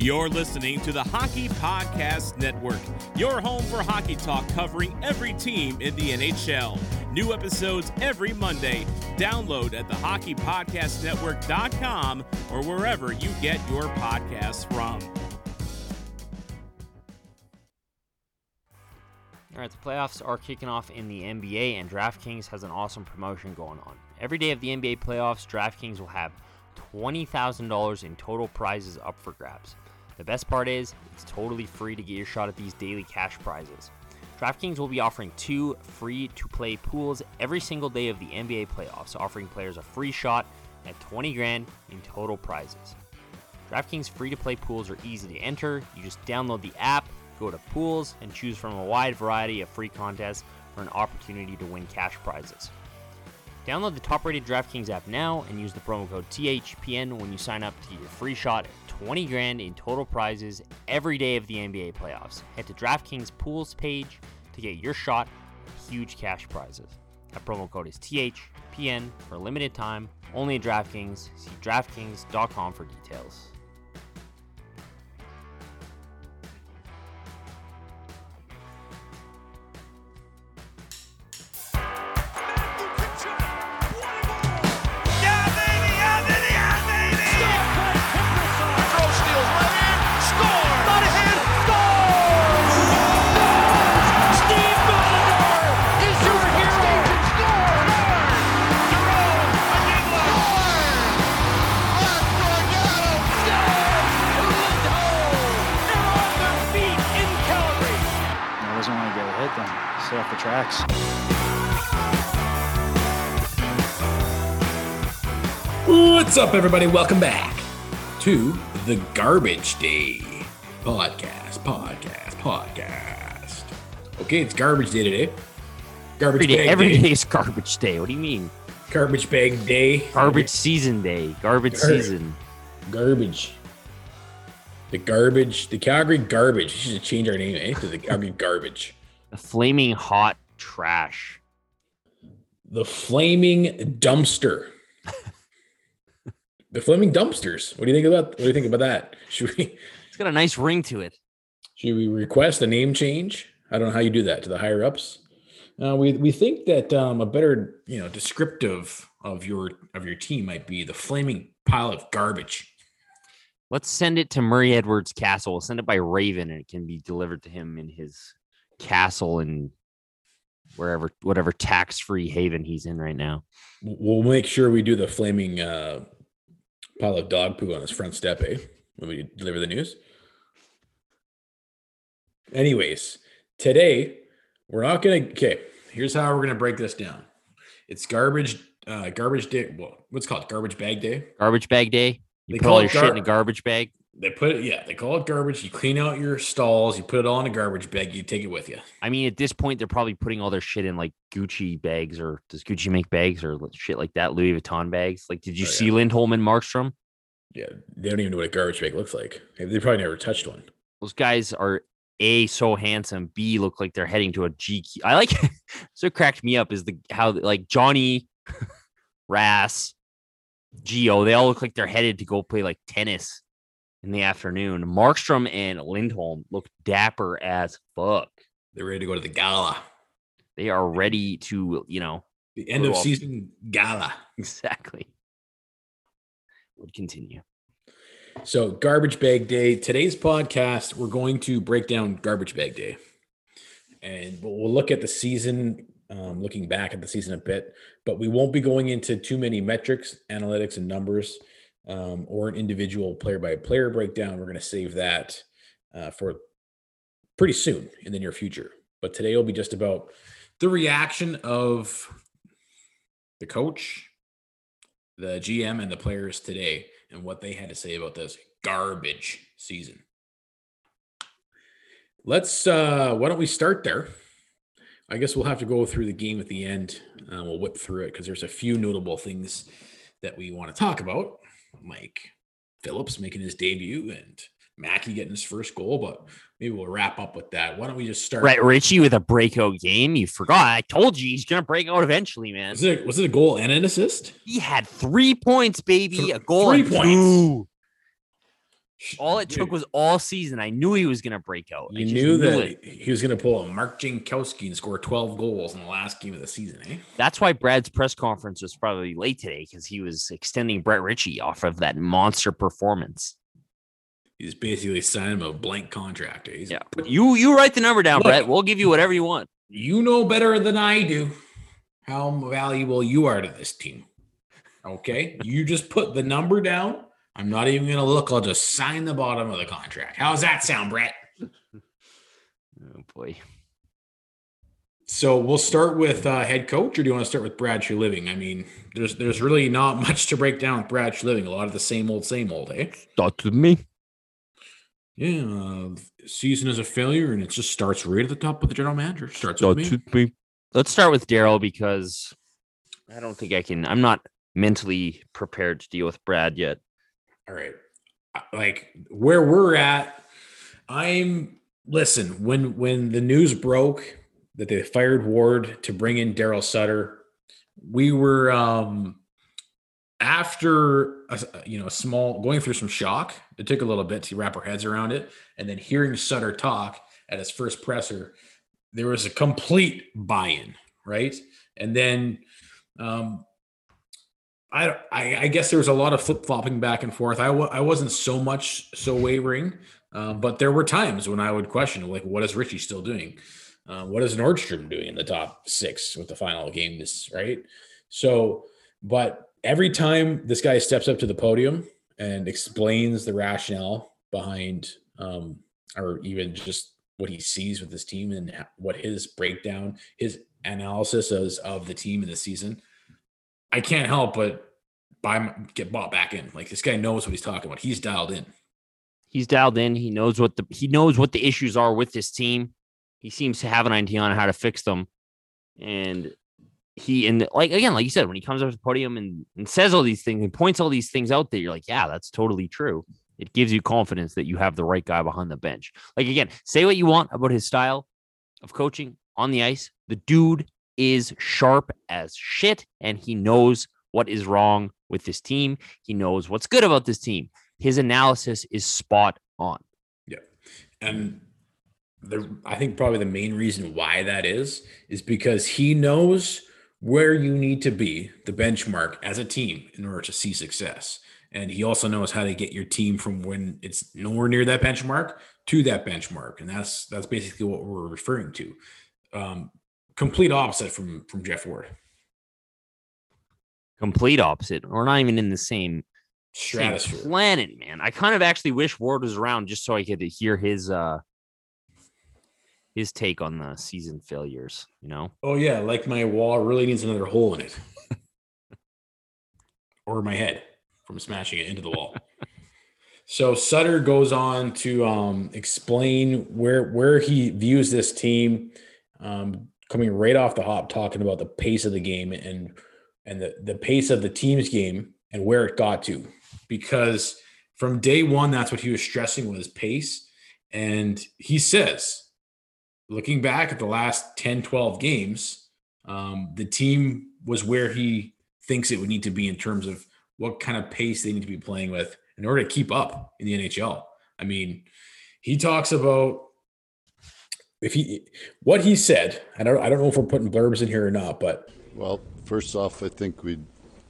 You're listening to the Hockey Podcast Network, your home for hockey talk covering every team in the NHL. New episodes every Monday. Download at thehockeypodcastnetwork.com or wherever you get your podcasts from. All right, the playoffs are kicking off in the NBA, and DraftKings has an awesome promotion going on. Every day of the NBA playoffs, DraftKings will have $20,000 in total prizes up for grabs. The best part is, it's totally free to get your shot at these daily cash prizes. DraftKings will be offering two free to play pools every single day of the NBA playoffs, offering players a free shot at 20 grand in total prizes. DraftKings free to play pools are easy to enter. You just download the app, go to pools, and choose from a wide variety of free contests for an opportunity to win cash prizes. Download the top rated DraftKings app now and use the promo code THPN when you sign up to get your free shot 20 grand in total prizes every day of the NBA playoffs. Head to DraftKings Pools page to get your shot at huge cash prizes. That promo code is THPN for a limited time, only at DraftKings. See DraftKings.com for details. What's up, everybody? Welcome back to the Garbage Day podcast. Podcast. Podcast. Okay, it's Garbage Day today. Garbage Every day, bag every day. day is garbage day. What do you mean? Garbage bag day. Garbage season day. Garbage Gar- season. Garbage. The garbage. The Calgary Garbage. We should change our name eh, to the Calgary Garbage. The flaming hot trash. The Flaming Dumpster. The Flaming Dumpsters. What do you think about? What do you think about that? Should we? It's got a nice ring to it. Should we request a name change? I don't know how you do that to the higher ups. Uh, we we think that um, a better you know descriptive of your of your team might be the flaming pile of garbage. Let's send it to Murray Edwards Castle. We'll send it by Raven and it can be delivered to him in his castle in wherever, whatever tax free haven he's in right now. We'll make sure we do the flaming uh, pile of dog poo on his front step, eh? When we deliver the news. Anyways, today we're not gonna. Okay, here's how we're gonna break this down. It's garbage, uh, garbage day. Well, what's called garbage bag day. Garbage bag day. You They put call all your shit in a garbage bag. They put it, yeah, they call it garbage. You clean out your stalls, you put it all in a garbage bag, you take it with you. I mean, at this point, they're probably putting all their shit in like Gucci bags or does Gucci make bags or shit like that? Louis Vuitton bags. Like, did you Oh, yeah. see Lindholm and Markstrom? Yeah, they don't even know what a garbage bag looks like. They probably never touched one. Those guys are a so handsome. B look like they're heading to a GQ. I like so it cracked me up is the how like Johnny, Rass, Geo. They all look like they're headed to go play like tennis in the afternoon. Markstrom and Lindholm look dapper as fuck. They're ready to go to the gala, They are ready to you know the end of Cool. season gala. exactly. Would continue. So, garbage bag day. Today's podcast, we're going to break down garbage bag day, and we'll we'll look at the season, um, looking back at the season a bit. But we won't be going into too many metrics, analytics, and numbers, um, or an individual player by player breakdown. We're going to save that uh, for pretty soon in the near future. But today will be just about the reaction of the coach, the GM, and the players today and what they had to say about this garbage season. Let's uh why don't we start there? I guess we'll have to go through the game at the end. Uh, we'll whip through it because there's a few notable things that we want to talk about, like Phillips making his debut and Mackey getting his first goal. But maybe we'll wrap up with that. Why don't we just start? Right, Ritchie with a breakout game. You forgot. I told you he's gonna break out eventually, man. Was it was it a goal and an assist? He had three points, baby. Th- a goal, three and points. two. All it took was all season. I knew he was going to break out. You knew that it. he was going to pull a Mark Jankowski and score 12 goals in the last game of the season, eh? That's why Brad's press conference was probably late today because he was extending Brett Ritchie off of that monster performance. He's basically signing him a blank contract. Eh? He's yeah, you you write the number down, Look, Brett. We'll give you whatever you want. You know better than I do how valuable you are to this team. Okay, you just put the number down I'm not even going to look. I'll just sign the bottom of the contract. How's that sound, Brett? oh, boy. So we'll start with uh, head coach, or do you want to start with Brad Living? I mean, there's there's really not much to break down with Brad Treliving. A lot of the same old, same old, eh? Start with me. Yeah, uh, season is a failure, and it just starts right at the top with the general manager. Starts with me. with me. Let's start with Daryl because I don't think I can. I'm not mentally prepared to deal with Brad yet all right, like where we're at, I'm listen when when the news broke that they fired Ward to bring in Daryl Sutter, we were um after a, you know a small going through some shock. It took a little bit to wrap our heads around it, and then hearing Sutter talk at his first presser, there was a complete buy-in, right? And then um, I, I, I guess there was a lot of flip flopping back and forth. I w- I wasn't so much so wavering, um, but there were times when I would question, like, what is Ritchie still doing? Uh, what is Nordstrom doing in the top six with the final game? This right. So, but every time this guy steps up to the podium and explains the rationale behind, um, or even just what he sees with his team and what his breakdown, his analysis is of the team in the season I can't help but buy get bought back in. Like this guy knows what he's talking about. He's dialed in. He's dialed in. He knows what the he knows what the issues are with this team. He seems to have an idea on how to fix them. And he and like again, like you said, when he comes up to the podium and, and says all these things and points all these things out there, you're like, yeah, that's totally true. It gives you confidence that you have the right guy behind the bench. Like again, say what you want about his style of coaching on the ice. The dude is sharp as shit and he knows what is wrong with this team. He knows what's good about this team. His analysis is spot on. Yeah. And the I think probably the main reason why that is is because he knows where you need to be, the benchmark as a team in order to see success. And he also knows how to get your team from when it's nowhere near that benchmark to that benchmark. And that's that's basically what we're referring to. Um, complete opposite from from Geoff Ward. Complete opposite. We're not even in the same stratosphere same planet, man. I kind of actually wish Ward was around just so I could hear his uh his take on the season failures, you know? Oh yeah, like my wall really needs another hole in it. or my head from smashing it into the wall. so Sutter goes on to um, explain where where he views this team um, coming right off the hop talking about the pace of the game and and the, the pace of the team's game and where it got to. Because from day one that's what he was stressing was pace. And he says looking back at the last 10 12 games um, the team was where he thinks it would need to be in terms of what kind of pace they need to be playing with in order to keep up in the nhl i mean he talks about if he what he said, I don't I don't know if we're putting blurbs in here or not, but well, first off, I think we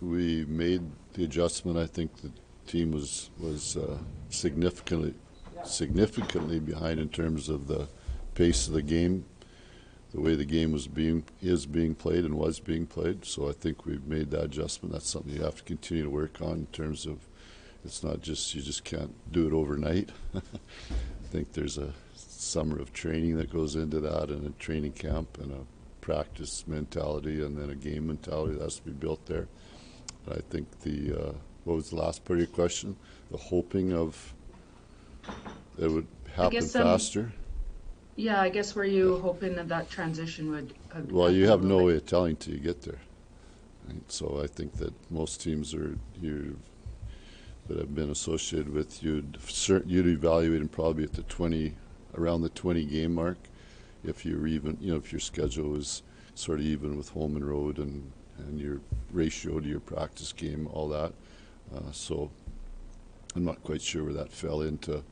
we made the adjustment. I think the team was was uh, significantly significantly behind in terms of the pace of the game, the way the game was being is being played and was being played. So I think we've made that adjustment. That's something you have to continue to work on in terms of it's not just you just can't do it overnight. I think there's a summer of training that goes into that, and a training camp, and a practice mentality, and then a game mentality that has to be built there. I think the uh, what was the last part of your question? The hoping of it would happen guess, um, faster. Yeah, I guess were you hoping that that transition would? Uh, well, you have no way of telling till you get there. Right? So I think that most teams are you that have been associated with you'd you'd evaluate them probably at the 20 around the 20 game mark if you're even, you know, if your schedule is sort of even with home and road and, and your ratio to your practice game, all that. Uh, so I'm not quite sure where that fell into.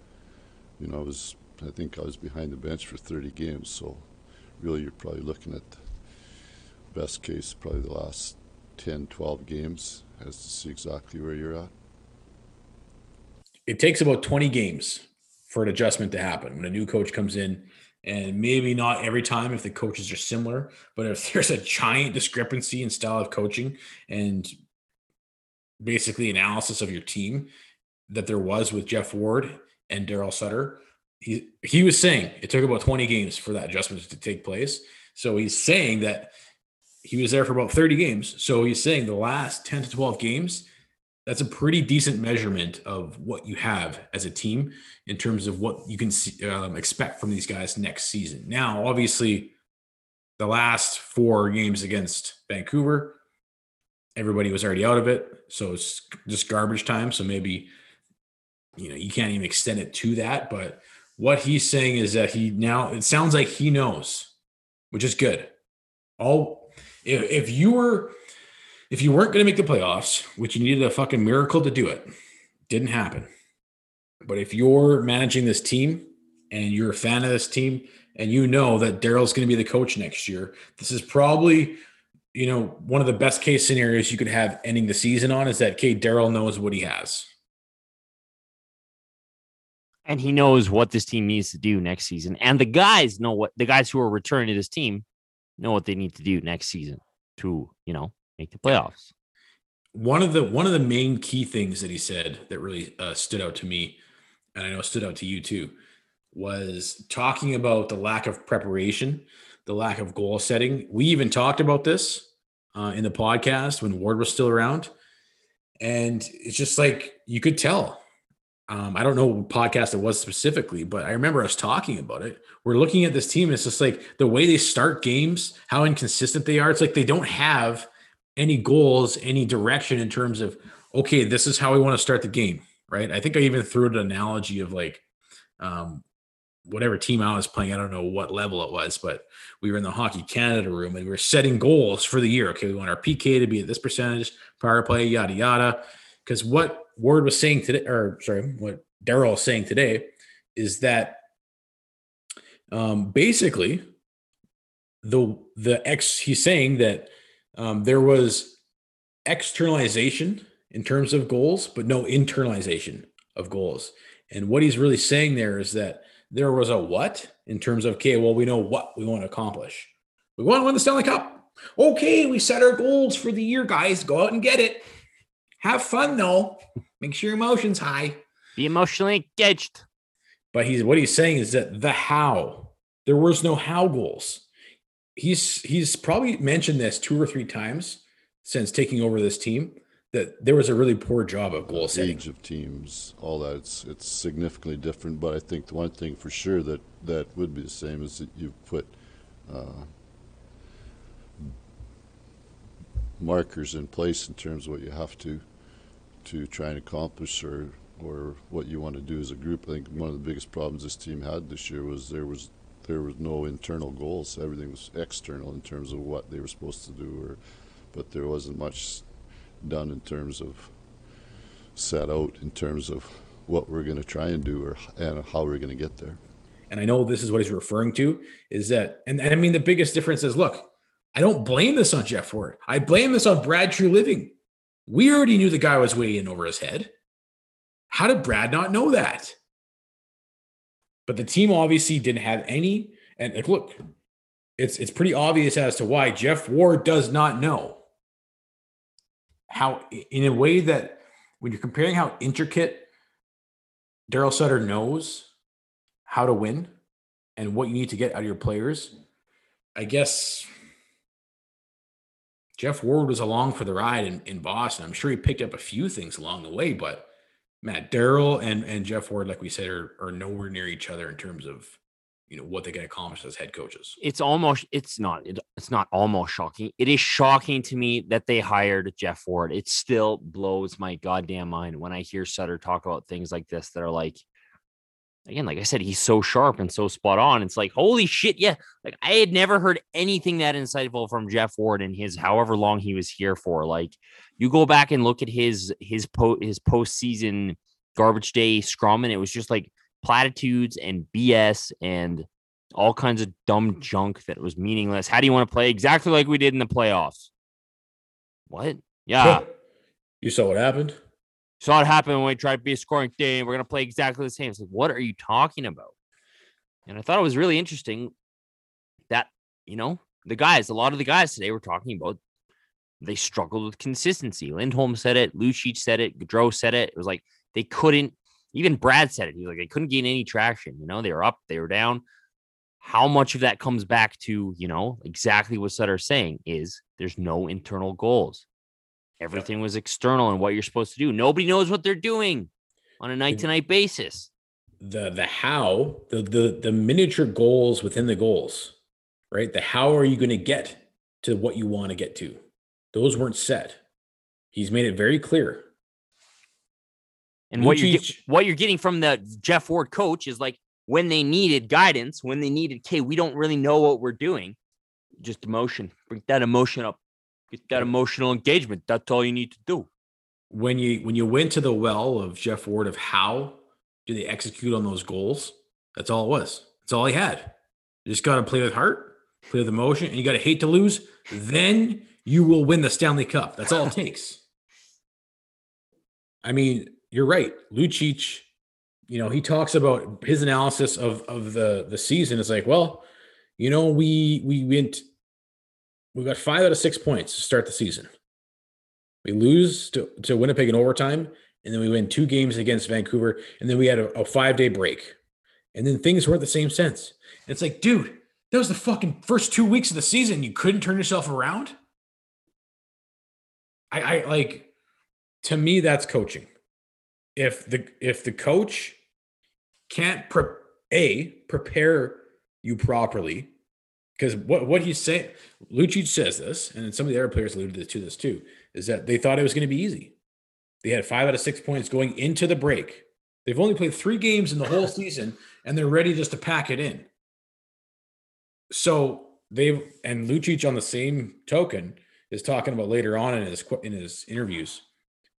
You know, I was I think I was behind the bench for 30 games, so really you're probably looking at best case probably the last 10, 12 games as to see exactly where you're at. It takes about 20 games for an adjustment to happen when a new coach comes in and maybe not every time if the coaches are similar, but if there's a giant discrepancy in style of coaching and basically analysis of your team that there was with Geoff Ward and Daryl Sutter, he he was saying it took about 20 games for that adjustment to take place. So he's saying that he was there for about 30 games. So he's saying the last 10 to 12 games, that's a pretty decent measurement of what you have as a team in terms of what you can see, um, expect from these guys next season. Now, obviously, the last four games against Vancouver, everybody was already out of it. So it's just garbage time. So maybe, you know, you can't even extend it to that. But what he's saying is that he now, it sounds like he knows, which is good. All, if, if you were, if you weren't going to make the playoffs, which you needed a fucking miracle to do it, didn't happen. But if you're managing this team and you're a fan of this team and you know that Daryl's going to be the coach next year, this is probably, you know, one of the best case scenarios you could have ending the season on is that, okay, Daryl knows what he has. And he knows what this team needs to do next season. And the guys know what the guys who are returning to this team know what they need to do next season to, you know, make the playoffs. One of the one of the main key things that he said that really uh, stood out to me, and I know stood out to you too, was talking about the lack of preparation, the lack of goal setting. We even talked about this uh, in the podcast when Ward was still around, and it's just like you could tell. Um, I don't know what podcast it was specifically, but I remember us talking about it. We're looking at this team. It's just like the way they start games, how inconsistent they are. It's like they don't have any goals, any direction in terms of, okay, this is how we want to start the game, right? I think I even threw an analogy of like, um, whatever team I was playing, I don't know what level it was, but we were in the Hockey Canada room and we were setting goals for the year. Okay, we want our PK to be at this percentage, power play, yada yada. Because what Ward was saying today, or sorry, what Daryl is saying today, is that um, basically the the ex he's saying that um, there was externalization in terms of goals, but no internalization of goals. And what he's really saying there is that there was a what in terms of, okay, well, we know what we want to accomplish. We want to win the Stanley Cup. Okay, we set our goals for the year, guys. Go out and get it. Have fun though. Make sure your emotions high. Be emotionally engaged. But he's what he's saying is that the how, there was no how goals he's he's probably mentioned this two or three times since taking over this team that there was a really poor job of goal setting. Age of teams, all that it's it's significantly different. But I think the one thing for sure that that would be the same is that you put uh, markers in place in terms of what you have to to try and accomplish or or what you want to do as a group. I think one of the biggest problems this team had this year was there was there was no internal goals. Everything was external in terms of what they were supposed to do, or but there wasn't much done in terms of set out in terms of what we're going to try and do or and how we're going to get there. And I know this is what he's referring to is that, and, and I mean the biggest difference is look, I don't blame this on Geoff Ward. I blame this on Brad Treliving. We already knew the guy was way in over his head. How did Brad not know that? But the team obviously didn't have any. And like, look, it's it's pretty obvious as to why Geoff Ward does not know how, in a way that when you're comparing how intricate Daryl Sutter knows how to win and what you need to get out of your players, I guess Geoff Ward was along for the ride in, in Boston. I'm sure he picked up a few things along the way, but Matt Daryl and and Geoff Ward, like we said, are are nowhere near each other in terms of you know what they can accomplish as head coaches. It's almost it's not it, it's not almost shocking. It is shocking to me that they hired Geoff Ward. It still blows my goddamn mind when I hear Sutter talk about things like this that are like again, like I said, he's so sharp and so spot on. It's like, holy shit, yeah. Like I had never heard anything that insightful from Geoff Ward in his however long he was here for. Like you go back and look at his his po his postseason garbage day scrum, and it was just like platitudes and BS and all kinds of dumb junk that was meaningless. How do you want to play? Exactly like we did in the playoffs. What? Yeah. You saw what happened? Saw it happen when we tried to be a scoring team. We're gonna play exactly the same. It's like, what are you talking about? And I thought it was really interesting that, you know, the guys, a lot of the guys today were talking about they struggled with consistency. Lindholm said it, Lucic said it, Gaudreau said it. It was like they couldn't, even Brad said it. He was like, they couldn't gain any traction. You know, they were up, they were down. How much of that comes back to, you know, exactly what Sutter's saying is there's no internal goals. Everything was external and what you're supposed to do. Nobody knows what they're doing on a night to night basis. The the how, the the the miniature goals within the goals, right? The how are you going to get to what you want to get to? Those weren't set. He's made it very clear. And what you're what you're getting from the Geoff Ward coach is like when they needed guidance, when they needed, okay, we don't really know what we're doing, just emotion. Bring that emotion up. Get that emotional engagement. That's all you need to do. when you when you went to the well of Geoff Ward of how do they execute on those goals, that's all it was. That's all he had. You just got to play with heart, play with emotion, and you got to hate to lose. Then you will win the Stanley Cup. That's all it takes. I mean, you're right. Lucic, you know, he talks about his analysis of of the the season. It's like, well, you know, we we went we got five out of six points to start the season. We lose to, to Winnipeg in overtime, and then we win two games against Vancouver, and then we had a, a five day break. And then things weren't the same since. It's like, dude, that was the fucking first two weeks of the season. You couldn't turn yourself around. I, I like to me, that's coaching. If the if the coach can't pre- a prepare you properly, because what what he's saying, Lucic says this, and some of the other players alluded to this too, is that they thought it was going to be easy. They had five out of six points going into the break. They've only played three games in the whole season, and they're ready just to pack it in. So they've and Lucic on the same token is talking about later on in his in his interviews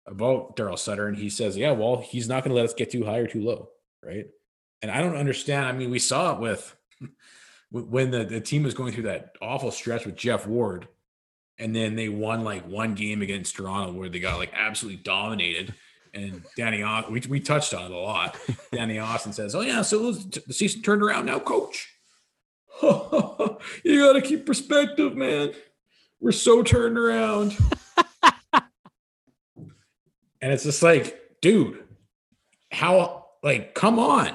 about Daryl Sutter, and he says, "Yeah, well, he's not going to let us get too high or too low, right?" And I don't understand. I mean, we saw it with when the, the team was going through that awful stretch with Geoff Ward, and then they won like one game against Toronto where they got like absolutely dominated. And Danny Austin, we, we touched on it a lot. Danny Austin says, "Oh yeah, so the season turned around now, coach. you got to keep perspective, man. We're so turned around." and it's just like, dude, how like come on.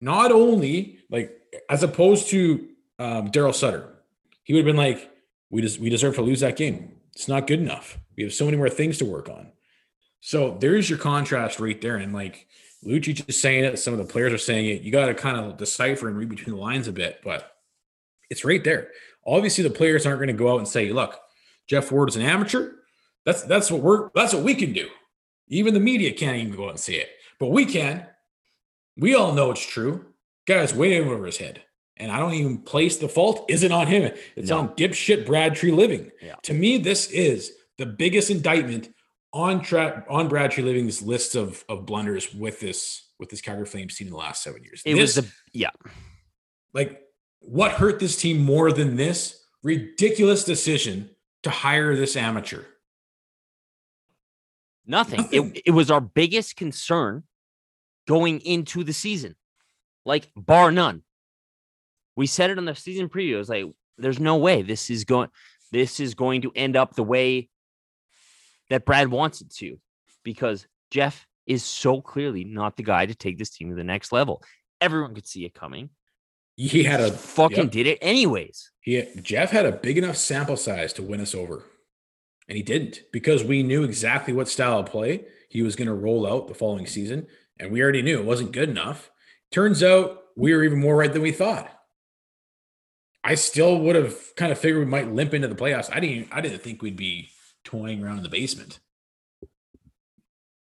Not only like as opposed to um, Daryl Sutter, he would have been like, "We just we deserve to lose that game. It's not good enough. We have so many more things to work on." So there's your contrast right there, and like Lucic is saying it, some of the players are saying it. You got to kind of decipher and read between the lines a bit, but it's right there. Obviously, the players aren't going to go out and say, "Look, Geoff Ward is an amateur." That's that's what we're that's what we can do. Even the media can't even go out and say it, but we can. We all know it's true. Guy's way over his head. And I don't even place the fault isn't on him. It's No. on dipshit Brad Treliving. Yeah. To me, this is the biggest indictment on track on Brad Treliving's list of of blunders with this with this Calgary Flames team in the last seven years. It This- was the yeah. like what hurt this team more than this ridiculous decision to hire this amateur. Nothing. Nothing. It, it was our biggest concern going into the season, like bar none. We said it on the season preview. It was like, there's no way this is going. This is going to end up the way that Brad wants it to, because Geoff is so clearly not the guy to take this team to the next level. Everyone could see it coming. He had a fucking yep. did it anyways. He Geoff had a big enough sample size to win us over, and he didn't because we knew exactly what style of play he was going to roll out the following season, and we already knew it wasn't good enough. Turns out we were even more right than we thought. I still would have kind of figured we might limp into the playoffs. I didn't. I didn't think we'd be toying around in the basement.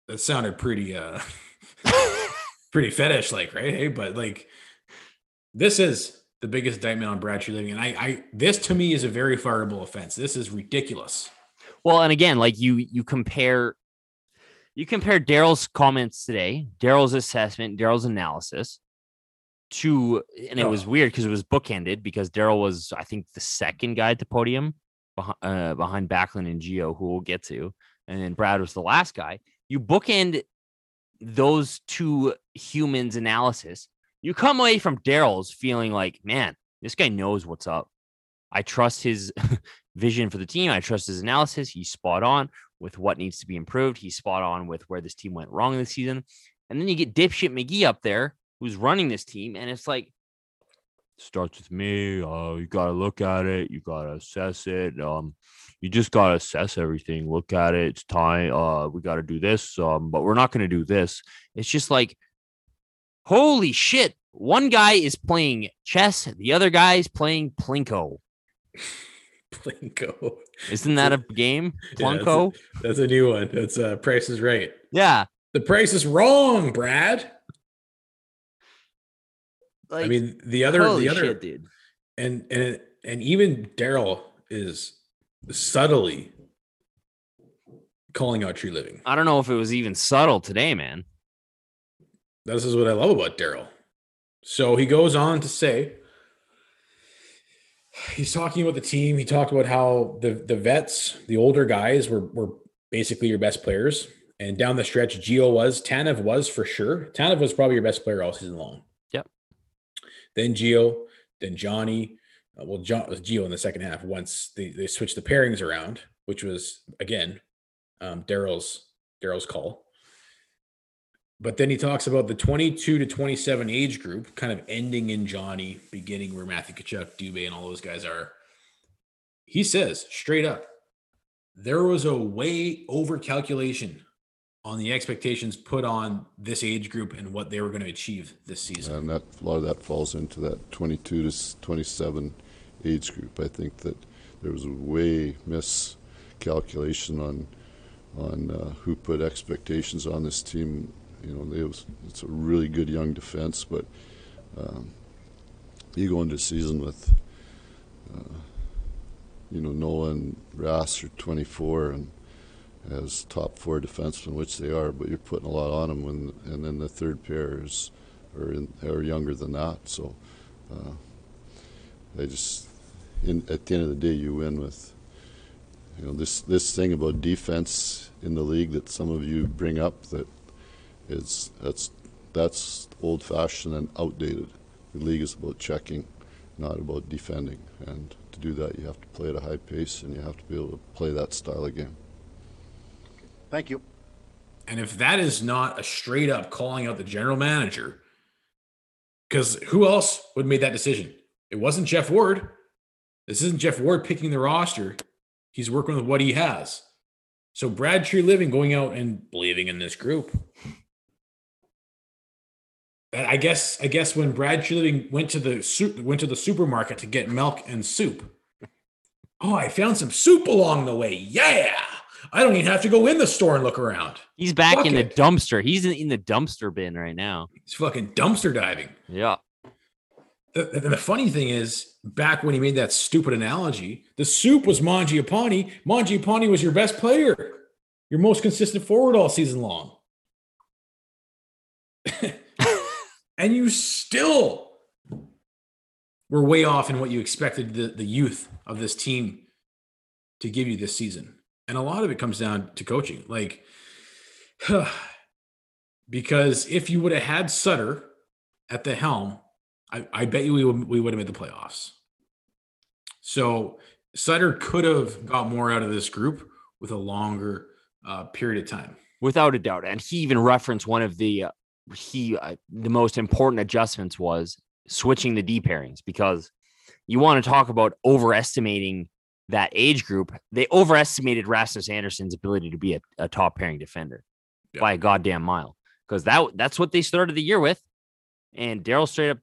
That sounded pretty, uh, pretty fetish like, right? Hey, but like, this is the biggest indictment on Brad Treliving, and I, I, this to me is a very fireable offense. This is ridiculous. Well, and again, like you you compare You compare Daryl's comments today, Daryl's assessment, Daryl's analysis to, and it was Oh. weird because it was bookended because Daryl was, I think, the second guy at the podium behind, uh, behind Backlund and Geo, who we'll get to, and then Brad was the last guy. You bookend those two humans' analysis. You come away from Daryl's feeling like, man, this guy knows what's up. I trust his vision for the team. I trust his analysis. He's spot on with what needs to be improved. He's spot on with where this team went wrong this season. And then you get dipshit McGee up there who's running this team, and it's like starts with me. Uh, you gotta look at it. You gotta assess it. Um, you just gotta assess everything. Look at it. It's time. Uh, we gotta do this. Um, but we're not gonna do this. It's just like, holy shit! One guy is playing chess. The other guy is playing plinko. Plinko. Isn't that a game? Yeah, that's a- That's a new one. That's uh Price is Right. Yeah. The price is wrong, Brad. Like, I mean, the other, holy the other, shit, dude. and and and even Daryl is subtly calling out Treliving. I don't know if it was even subtle today, man. This is what I love about Daryl. So he goes on to say he's talking about the team. He talked about how the the vets, the older guys, were were basically your best players. And down the stretch, Geo was, Tanev was for sure. Tanev was probably your best player all season long. Yep. Then Geo, then Johnny. Uh, well, John was Geo in the second half once they, they switched the pairings around, which was again um, Daryl's Daryl's call. But then he talks about the 22 to 27 age group kind of ending in Johnny, beginning where Matthew Tkachuk, Dubé, and all those guys are. He says straight up, there was a way over calculation on the expectations put on this age group and what they were going to achieve this season. And that a lot of that falls into that 22 to 27 age group. I think that there was a way miscalculation on on uh, who put expectations on this team. You know, it was, it's a really good young defense, but um, you go into season with, uh, you know, Noah and Rass are 24 and as top four defensemen, which they are, but you're putting a lot on them. When and then the third pair is are, in, are younger than that. So uh, they just, in, at the end of the day, you win with. You know this this thing about defense in the league that some of you bring up that is that's that's old fashioned and outdated. The league is about checking, not about defending. And to do that, you have to play at a high pace and you have to be able to play that style of game. Thank you. And if that is not a straight up calling out the general manager, because who else would have made that decision? It wasn't Geoff Ward. This isn't Geoff Ward picking the roster. He's working with what he has. So Brad Treliving going out and believing in this group. I guess I guess when Brad Living went to the soup, went to the supermarket to get milk and soup. Oh, I found some soup along the way. Yeah. I don't even have to go in the store and look around. He's back Fuck in the dumpster. He's in, in the dumpster bin right now. He's fucking dumpster diving. Yeah. The, the, the funny thing is, back when he made that stupid analogy, the soup was Mangiapane. Mangiapane was your best player, your most consistent forward all season long. and you still were way off in what you expected the, the youth of this team to give you this season. And a lot of it comes down to coaching. Like, because if you would have had Sutter at the helm, I, I bet you we would, we would have made the playoffs. So Sutter could have got more out of this group with a longer uh, period of time. without a doubt. And he even referenced one of the uh, he uh, the most important adjustments was switching the D pairings because you want to talk about overestimating that age group. They overestimated Rasmus Andersson's ability to be a, a top pairing defender Yeah. by a goddamn mile because that that's what they started the year with. And Daryl straight up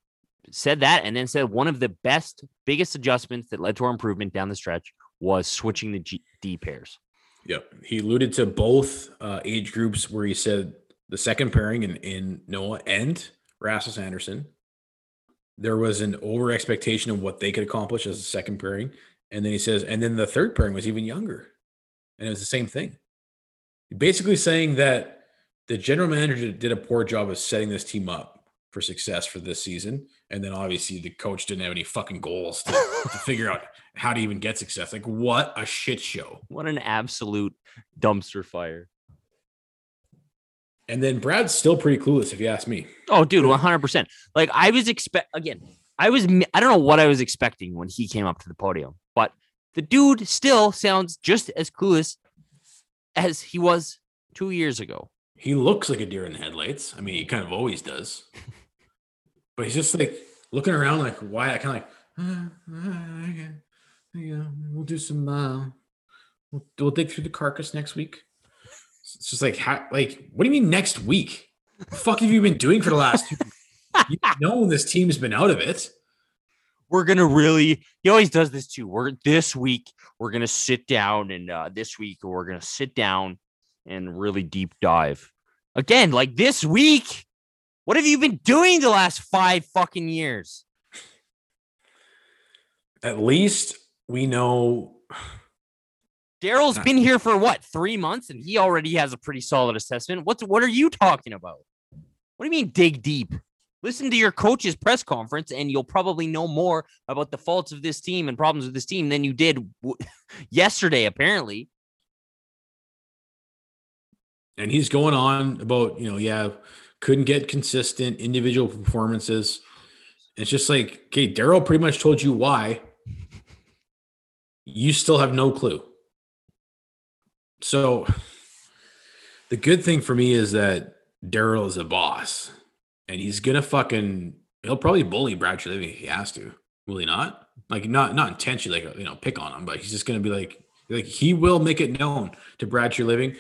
said that and then said one of the best, biggest adjustments that led to our improvement down the stretch was switching the G- D pairs. Yep. He alluded to both uh, age groups where he said the second pairing in, in Noah and Rasmus Andersson. There was an over expectation of what they could accomplish as a second pairing. And then he says, and then the third pairing was even younger. And it was the same thing. Basically saying that the general manager did a poor job of setting this team up for success for this season. And then obviously the coach didn't have any fucking goals to, to figure out how to even get success. Like, what a shit show. What an absolute dumpster fire. And then Brad's still pretty clueless, if you ask me. Oh, dude, 100%. Like, I was expect again, I was, I don't know what I was expecting when he came up to the podium, but the dude still sounds just as clueless as he was two years ago. He looks like a deer in the headlights. I mean, he kind of always does. But he's just like looking around, like why? I kind of like, uh, uh, yeah, we'll do some. Uh, we'll, we'll dig through the carcass next week. It's just like, how, like, what do you mean next week? The fuck have you been doing for the last? Two you know, this team's been out of it. We're gonna really. He always does this too. We're this week. We're gonna sit down and uh, this week we're gonna sit down and really deep dive. Again, like this week. What have you been doing the last five fucking years? At least we know Daryl's been here for what three months, and he already has a pretty solid assessment. What's what are you talking about? What do you mean dig deep? Listen to your coach's press conference, and you'll probably know more about the faults of this team and problems with this team than you did w- yesterday. Apparently, and he's going on about you know yeah couldn't get consistent individual performances it's just like okay daryl pretty much told you why you still have no clue so the good thing for me is that daryl is a boss and he's gonna fucking he'll probably bully brad Treliving if he has to will he not like not not intentionally like you know pick on him but he's just gonna be like like he will make it known to brad Treliving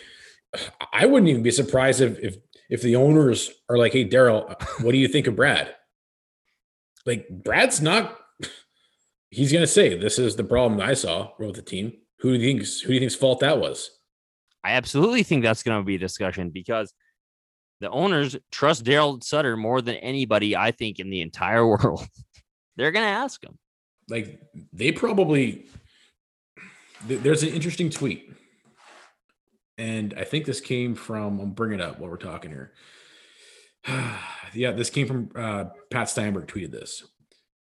I wouldn't even be surprised if if if the owners are like, "Hey, Daryl, what do you think of Brad?" Like Brad's not. He's gonna say, "This is the problem I saw with the team." Who do you think's who do you think's fault that was? I absolutely think that's going to be a discussion because the owners trust Daryl Sutter more than anybody I think in the entire world. They're going to ask him. Like they probably. There's an interesting tweet and I think this came from. I'm bringing it up while we're talking here. yeah, this came from uh, Pat Steinberg. Tweeted this.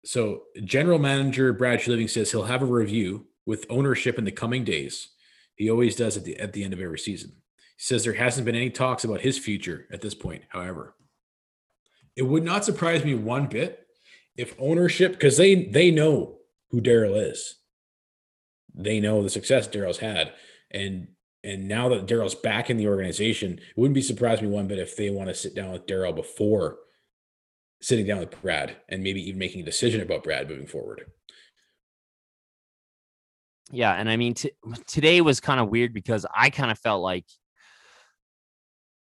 So, general manager Brad Treliving says he'll have a review with ownership in the coming days. He always does at the at the end of every season. He says there hasn't been any talks about his future at this point. However, it would not surprise me one bit if ownership, because they they know who Daryl is. They know the success Daryl's had, and and now that Daryl's back in the organization, it wouldn't be surprised me one bit if they want to sit down with Daryl before sitting down with Brad and maybe even making a decision about Brad moving forward. Yeah, and I mean t- today was kind of weird because I kind of felt like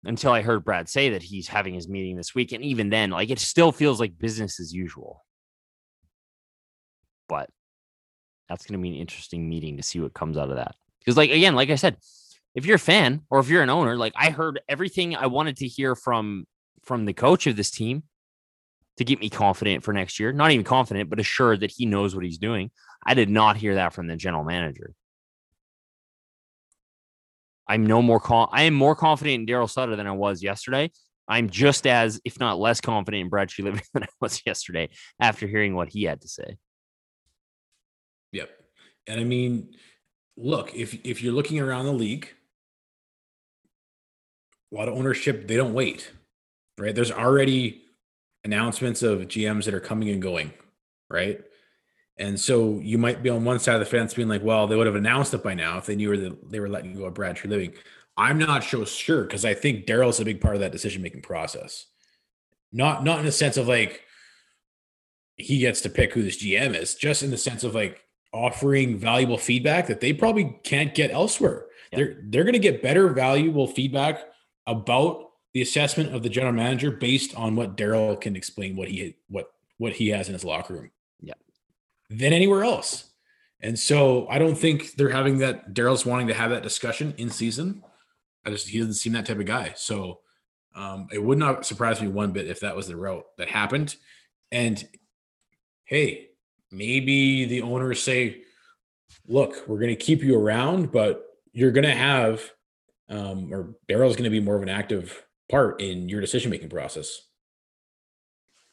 until I heard Brad say that he's having his meeting this week, and even then, like it still feels like business as usual. But that's going to be an interesting meeting to see what comes out of that. Because, like again, like I said, if you're a fan or if you're an owner, like I heard everything I wanted to hear from from the coach of this team to get me confident for next year. Not even confident, but assured that he knows what he's doing. I did not hear that from the general manager. I'm no more con- I am more confident in Daryl Sutter than I was yesterday. I'm just as, if not less, confident in Brad Treliving than I was yesterday after hearing what he had to say. Yep. And I mean, look, if if you're looking around the league, a lot of ownership, they don't wait, right? There's already announcements of GMs that are coming and going, right? And so you might be on one side of the fence being like, well, they would have announced it by now if they knew that they were letting go of Brad Treliving. I'm not so sure because I think Daryl's a big part of that decision making process. Not not in the sense of like he gets to pick who this GM is, just in the sense of like offering valuable feedback that they probably can't get elsewhere. Yeah. They're they're going to get better valuable feedback about the assessment of the general manager based on what Daryl can explain what he what what he has in his locker room. Yeah. Than anywhere else. And so I don't think they're having that Daryl's wanting to have that discussion in season. I just he doesn't seem that type of guy. So um, it would not surprise me one bit if that was the route that happened. And hey, maybe the owners say, look, we're going to keep you around, but you're going to have um, or Daryl's going to be more of an active part in your decision making process.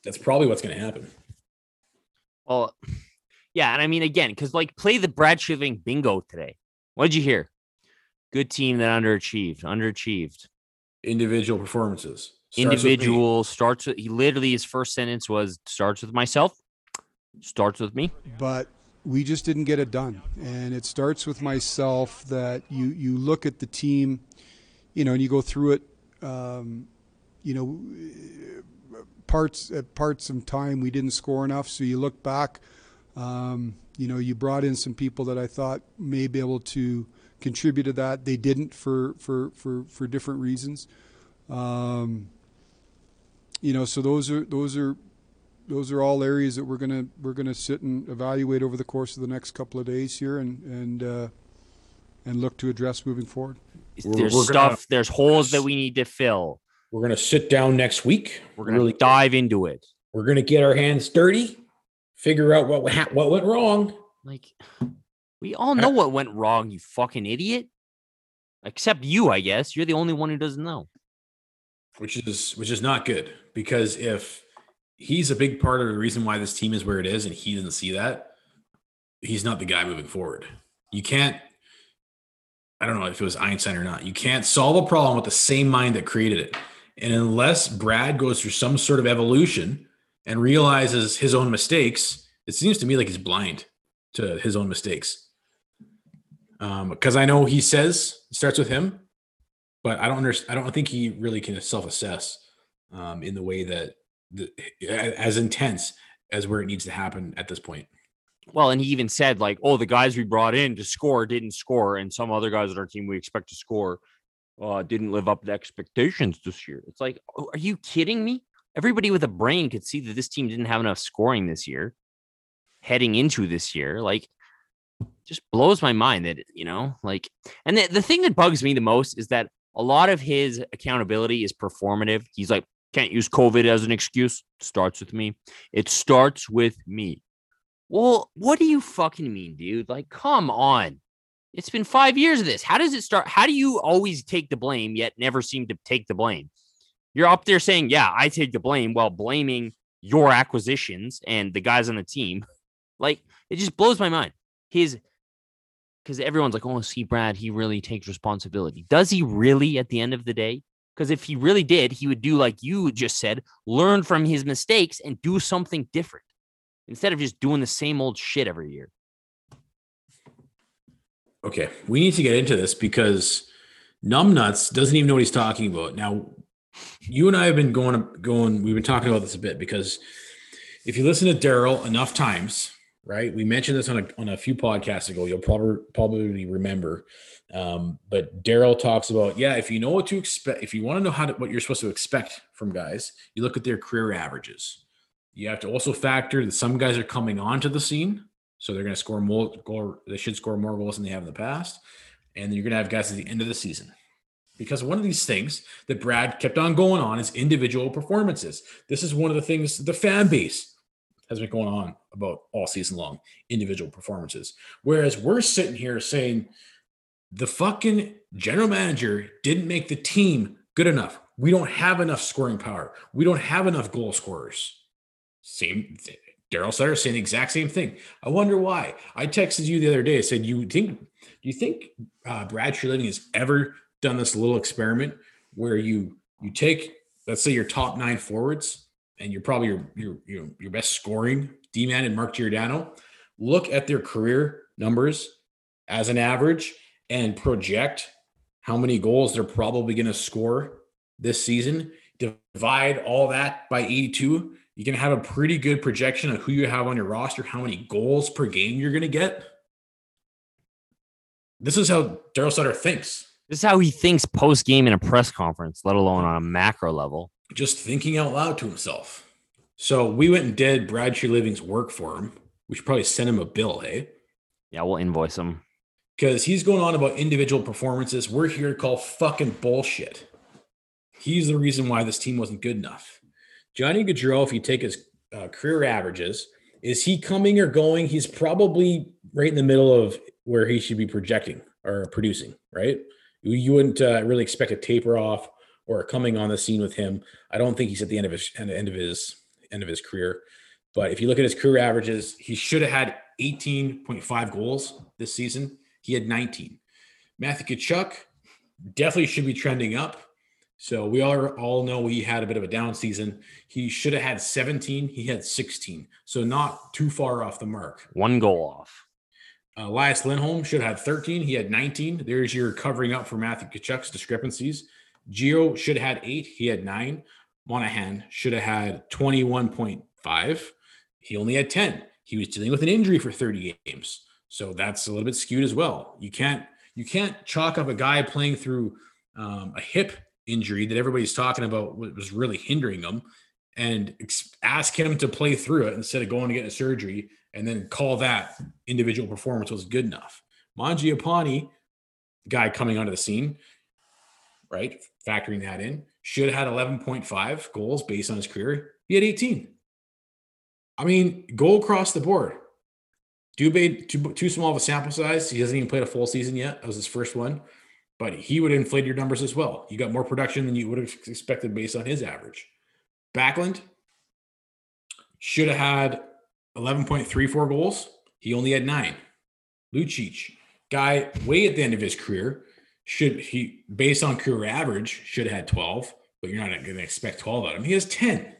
That's probably what's going to happen. Well, yeah, and I mean again, because like play the Brad Shiving bingo today. What did you hear? Good team that underachieved, underachieved. Individual performances. Starts Individual with starts with he literally his first sentence was starts with myself, starts with me. But we just didn't get it done. And it starts with myself that you you look at the team, you know, and you go through it um, you know, parts at parts of time we didn't score enough. So you look back, um, you know, you brought in some people that I thought may be able to contribute to that. They didn't for for for for different reasons. Um, you know, so those are those are those are all areas that we're gonna we're gonna sit and evaluate over the course of the next couple of days here and and uh, and look to address moving forward. There's we're stuff. Gonna, there's holes that we need to fill. We're gonna sit down next week. We're gonna really dive into it. We're gonna get our hands dirty, figure out what what went wrong. Like we all know what went wrong. You fucking idiot. Except you, I guess. You're the only one who doesn't know. Which is which is not good because if he's a big part of the reason why this team is where it is, and he doesn't see that, he's not the guy moving forward. You can't I don't know if it was Einstein or not. You can't solve a problem with the same mind that created it. And unless Brad goes through some sort of evolution and realizes his own mistakes, it seems to me like he's blind to his own mistakes. Um, because I know he says it starts with him, but I don't understand. I don't think he really can self-assess um, in the way that the, as intense as where it needs to happen at this point. Well, and he even said like, "Oh, the guys we brought in to score didn't score, and some other guys on our team we expect to score uh, didn't live up to expectations this year." It's like, oh, are you kidding me? Everybody with a brain could see that this team didn't have enough scoring this year, heading into this year. Like, just blows my mind that you know, like, and the, the thing that bugs me the most is that a lot of his accountability is performative. He's like, can't use COVID as an excuse. Starts with me. It starts with me. Well, what do you fucking mean, dude? Like, come on. It's been five years of this. How does it start? How do you always take the blame yet never seem to take the blame? You're up there saying, yeah, I take the blame while blaming your acquisitions and the guys on the team. Like, it just blows my mind. His, because everyone's like, oh, see, Brad, he really takes responsibility. Does he really at the end of the day? Because if he really did, he would do like you just said, learn from his mistakes and do something different instead of just doing the same old shit every year. Okay, we need to get into this because Numbnuts doesn't even know what he's talking about. Now, you and I have been going going. We've been talking about this a bit because if you listen to Daryl enough times, right? We mentioned this on a on a few podcasts ago. You'll probably probably remember. Um, but Daryl talks about yeah, if you know what to expect, if you want to know how to, what you're supposed to expect from guys, you look at their career averages. You have to also factor that some guys are coming onto the scene, so they're going to score more. Goal, they should score more goals than they have in the past, and then you're going to have guys at the end of the season. Because one of these things that Brad kept on going on is individual performances. This is one of the things the fan base has been going on about all season long individual performances. Whereas we're sitting here saying the fucking general manager didn't make the team good enough. We don't have enough scoring power. We don't have enough goal scorers. Same Daryl Sutter saying the exact same thing. I wonder why. I texted you the other day. I said, "You think? Do you think uh, Brad Treliving has ever done this little experiment where you you take, let's say, your top nine forwards and you're probably your your your, your best scoring D man and Mark Giordano, look at their career numbers as an average and project how many goals they're probably going to score this season. Divide all that by 82 you can have a pretty good projection of who you have on your roster, how many goals per game you're going to get. This is how Daryl Sutter thinks. This is how he thinks post game in a press conference, let alone on a macro level. Just thinking out loud to himself. So we went and did Brad Treliving's work for him. We should probably send him a bill, hey? Yeah, we'll invoice him. Because he's going on about individual performances. We're here to call fucking bullshit. He's the reason why this team wasn't good enough. Johnny Gaudreau, if you take his uh, career averages, is he coming or going? He's probably right in the middle of where he should be projecting or producing, right? You wouldn't uh, really expect a taper off or coming on the scene with him. I don't think he's at the end of his end of his end of his career. But if you look at his career averages, he should have had 18.5 goals this season. He had 19. Matthew Tkachuk definitely should be trending up. So we all all know he had a bit of a down season. He should have had 17. He had 16. So not too far off the mark. One goal off. Uh, Elias Lindholm should have had 13. He had 19. There's your covering up for Matthew Tkachuk's discrepancies. Geo should have had eight. He had nine. Monahan should have had 21.5. He only had 10. He was dealing with an injury for 30 games. So that's a little bit skewed as well. You can't you can't chalk up a guy playing through um, a hip injury that everybody's talking about was really hindering him and ask him to play through it instead of going to get a surgery and then call that individual performance was good enough. Mangiapane, guy coming onto the scene, right? Factoring that in, should have had 11.5 goals based on his career. He had 18. I mean, goal across the board. Dubé, too, too small of a sample size. He hasn't even played a full season yet. That was his first one, but he would inflate your numbers as well. You got more production than you would have expected based on his average. Backlund should have had 11.34 goals. He only had nine. Lucic, guy way at the end of his career, should he based on career average should have had 12, but you're not going to expect 12 out of him. He has 10.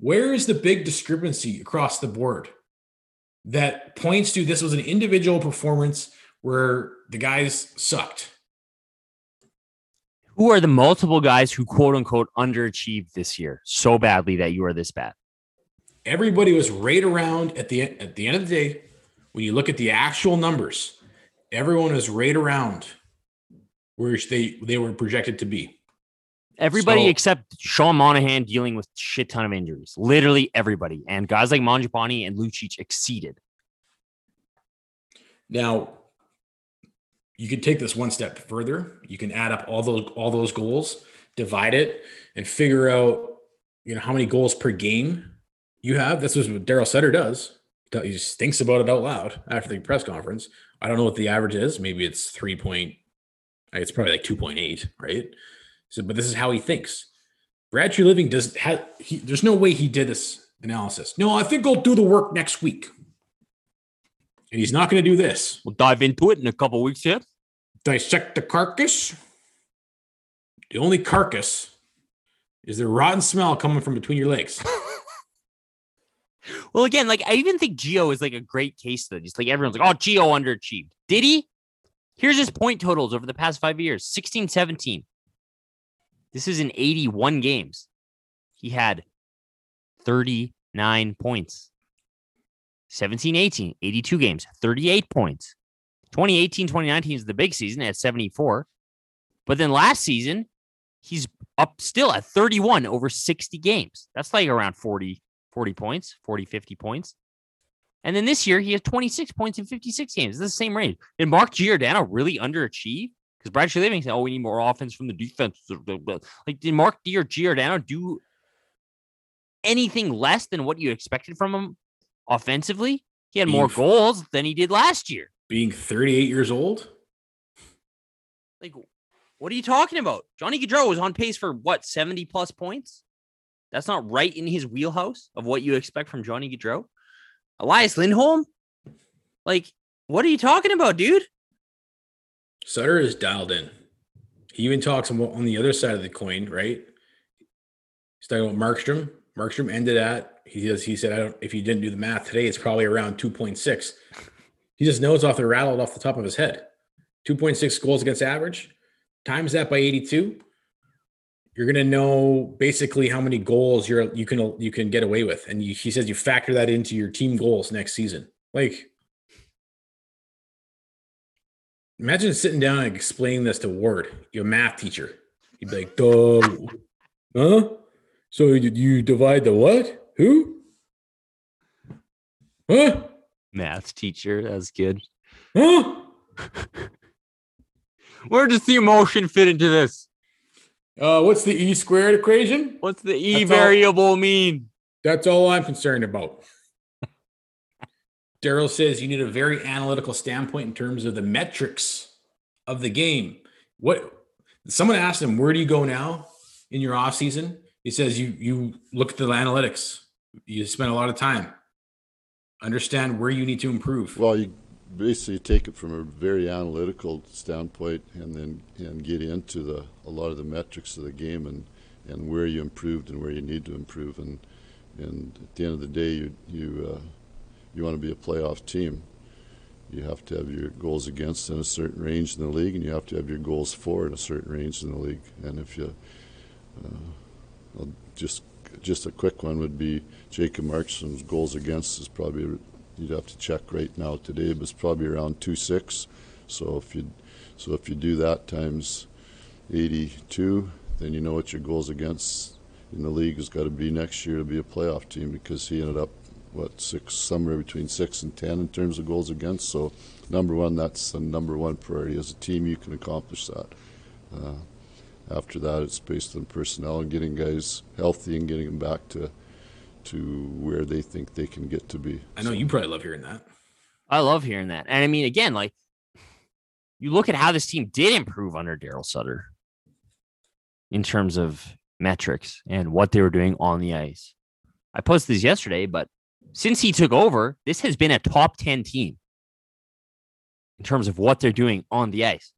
Where is the big discrepancy across the board that points to this was an individual performance where the guys sucked? Who are the multiple guys who quote unquote underachieved this year so badly that you are this bad? Everybody was right around at the at the end of the day. When you look at the actual numbers, everyone was right around where they they were projected to be. Everybody so, except Sean Monahan dealing with shit ton of injuries. Literally everybody. And guys like Mangiapane and Lucic exceeded. Now, you could take this one step further. You can add up all those all those goals, divide it, and figure out you know how many goals per game you have. This is what Daryl Sutter does. He just thinks about it out loud after the press conference. I don't know what the average is. Maybe it's three point. It's probably like two point eight, right? So, but this is how he thinks. Brad Treliving does have he, there's no way he did this analysis. No, I think I'll do the work next week. And he's not going to do this. We'll dive into it in a couple weeks here. Dissect the carcass. The only carcass is the rotten smell coming from between your legs. well, again, like I even think Geo is like a great case study. It's like everyone's like, oh, Geo underachieved. Did he? Here's his point totals over the past five years 16, 17, this is in 81 games. He had 39 points. 17 18, 82 games, 38 points. 2018 2019 is the big season at 74. But then last season, he's up still at 31 over 60 games. That's like around 40, 40 points, 40, 50 points. And then this year, he has 26 points in 56 games. It's the same range. Did Mark Giordano really underachieve? Because Brad Treliving said, "Oh, we need more offense from the defense." Like, did Mark Giordano do anything less than what you expected from him offensively? He had more goals than he did last year. Being 38 years old. Like, what are you talking about? Johnny Gaudreau was on pace for what 70 plus points. That's not right in his wheelhouse of what you expect from Johnny Gaudreau. Elias Lindholm, like, what are you talking about, dude? Sutter is dialed in. He even talks on the other side of the coin, right? He's talking about Markstrom. Markstrom ended at he does. He said, "I don't. If you didn't do the math today, it's probably around two point six. He just knows off the rattled off the top of his head. Two point six goals against average. Times that by eighty two. You're gonna know basically how many goals you're you can you can get away with, and you, he says you factor that into your team goals next season. Like Imagine sitting down and explaining this to Ward, your math teacher. He'd be like, Duh, huh? So you, you divide the what? Who? Huh? Math teacher. as kid. Huh? Where does the emotion fit into this? Uh, what's the e squared equation? What's the e that's variable all, mean? That's all I'm concerned about. Daryl says you need a very analytical standpoint in terms of the metrics of the game. What someone asked him, where do you go now? in your off season. He says you you look at the analytics. You spend a lot of time. Understand where you need to improve. Well, you basically take it from a very analytical standpoint, and then and get into the a lot of the metrics of the game and and where you improved and where you need to improve. And and at the end of the day, you you uh, you want to be a playoff team. You have to have your goals against in a certain range in the league, and you have to have your goals for in a certain range in the league. And if you uh, just just a quick one would be Jacob Markstrom's goals against is probably you'd have to check right now today, but it's probably around two six. So if you so if you do that times eighty two, then you know what your goals against in the league has got to be next year to be a playoff team because he ended up what six somewhere between six and ten in terms of goals against. So number one, that's the number one priority as a team. You can accomplish that. Uh, after that, it's based on personnel and getting guys healthy and getting them back to to where they think they can get to be. I know so. you probably love hearing that. I love hearing that, and I mean, again, like you look at how this team did improve under Daryl Sutter in terms of metrics and what they were doing on the ice. I posted this yesterday, but since he took over, this has been a top 10 team in terms of what they're doing on the ice.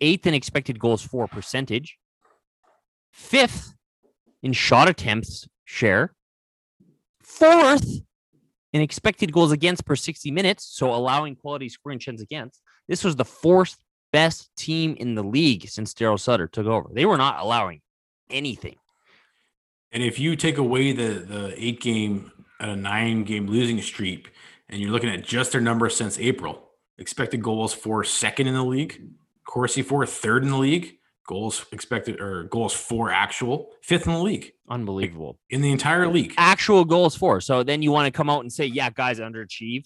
Eighth in expected goals for percentage, fifth in shot attempts share, fourth in expected goals against per 60 minutes, so allowing quality scoring chances against. This was the fourth best team in the league since Daryl Sutter took over. They were not allowing anything. And if you take away the the eight game at a nine game losing streak, and you're looking at just their numbers since April, expected goals for second in the league, Corsi for third in the league, goals expected or goals for actual fifth in the league. Unbelievable in the entire league. Actual goals for. So then you want to come out and say, yeah, guys underachieved,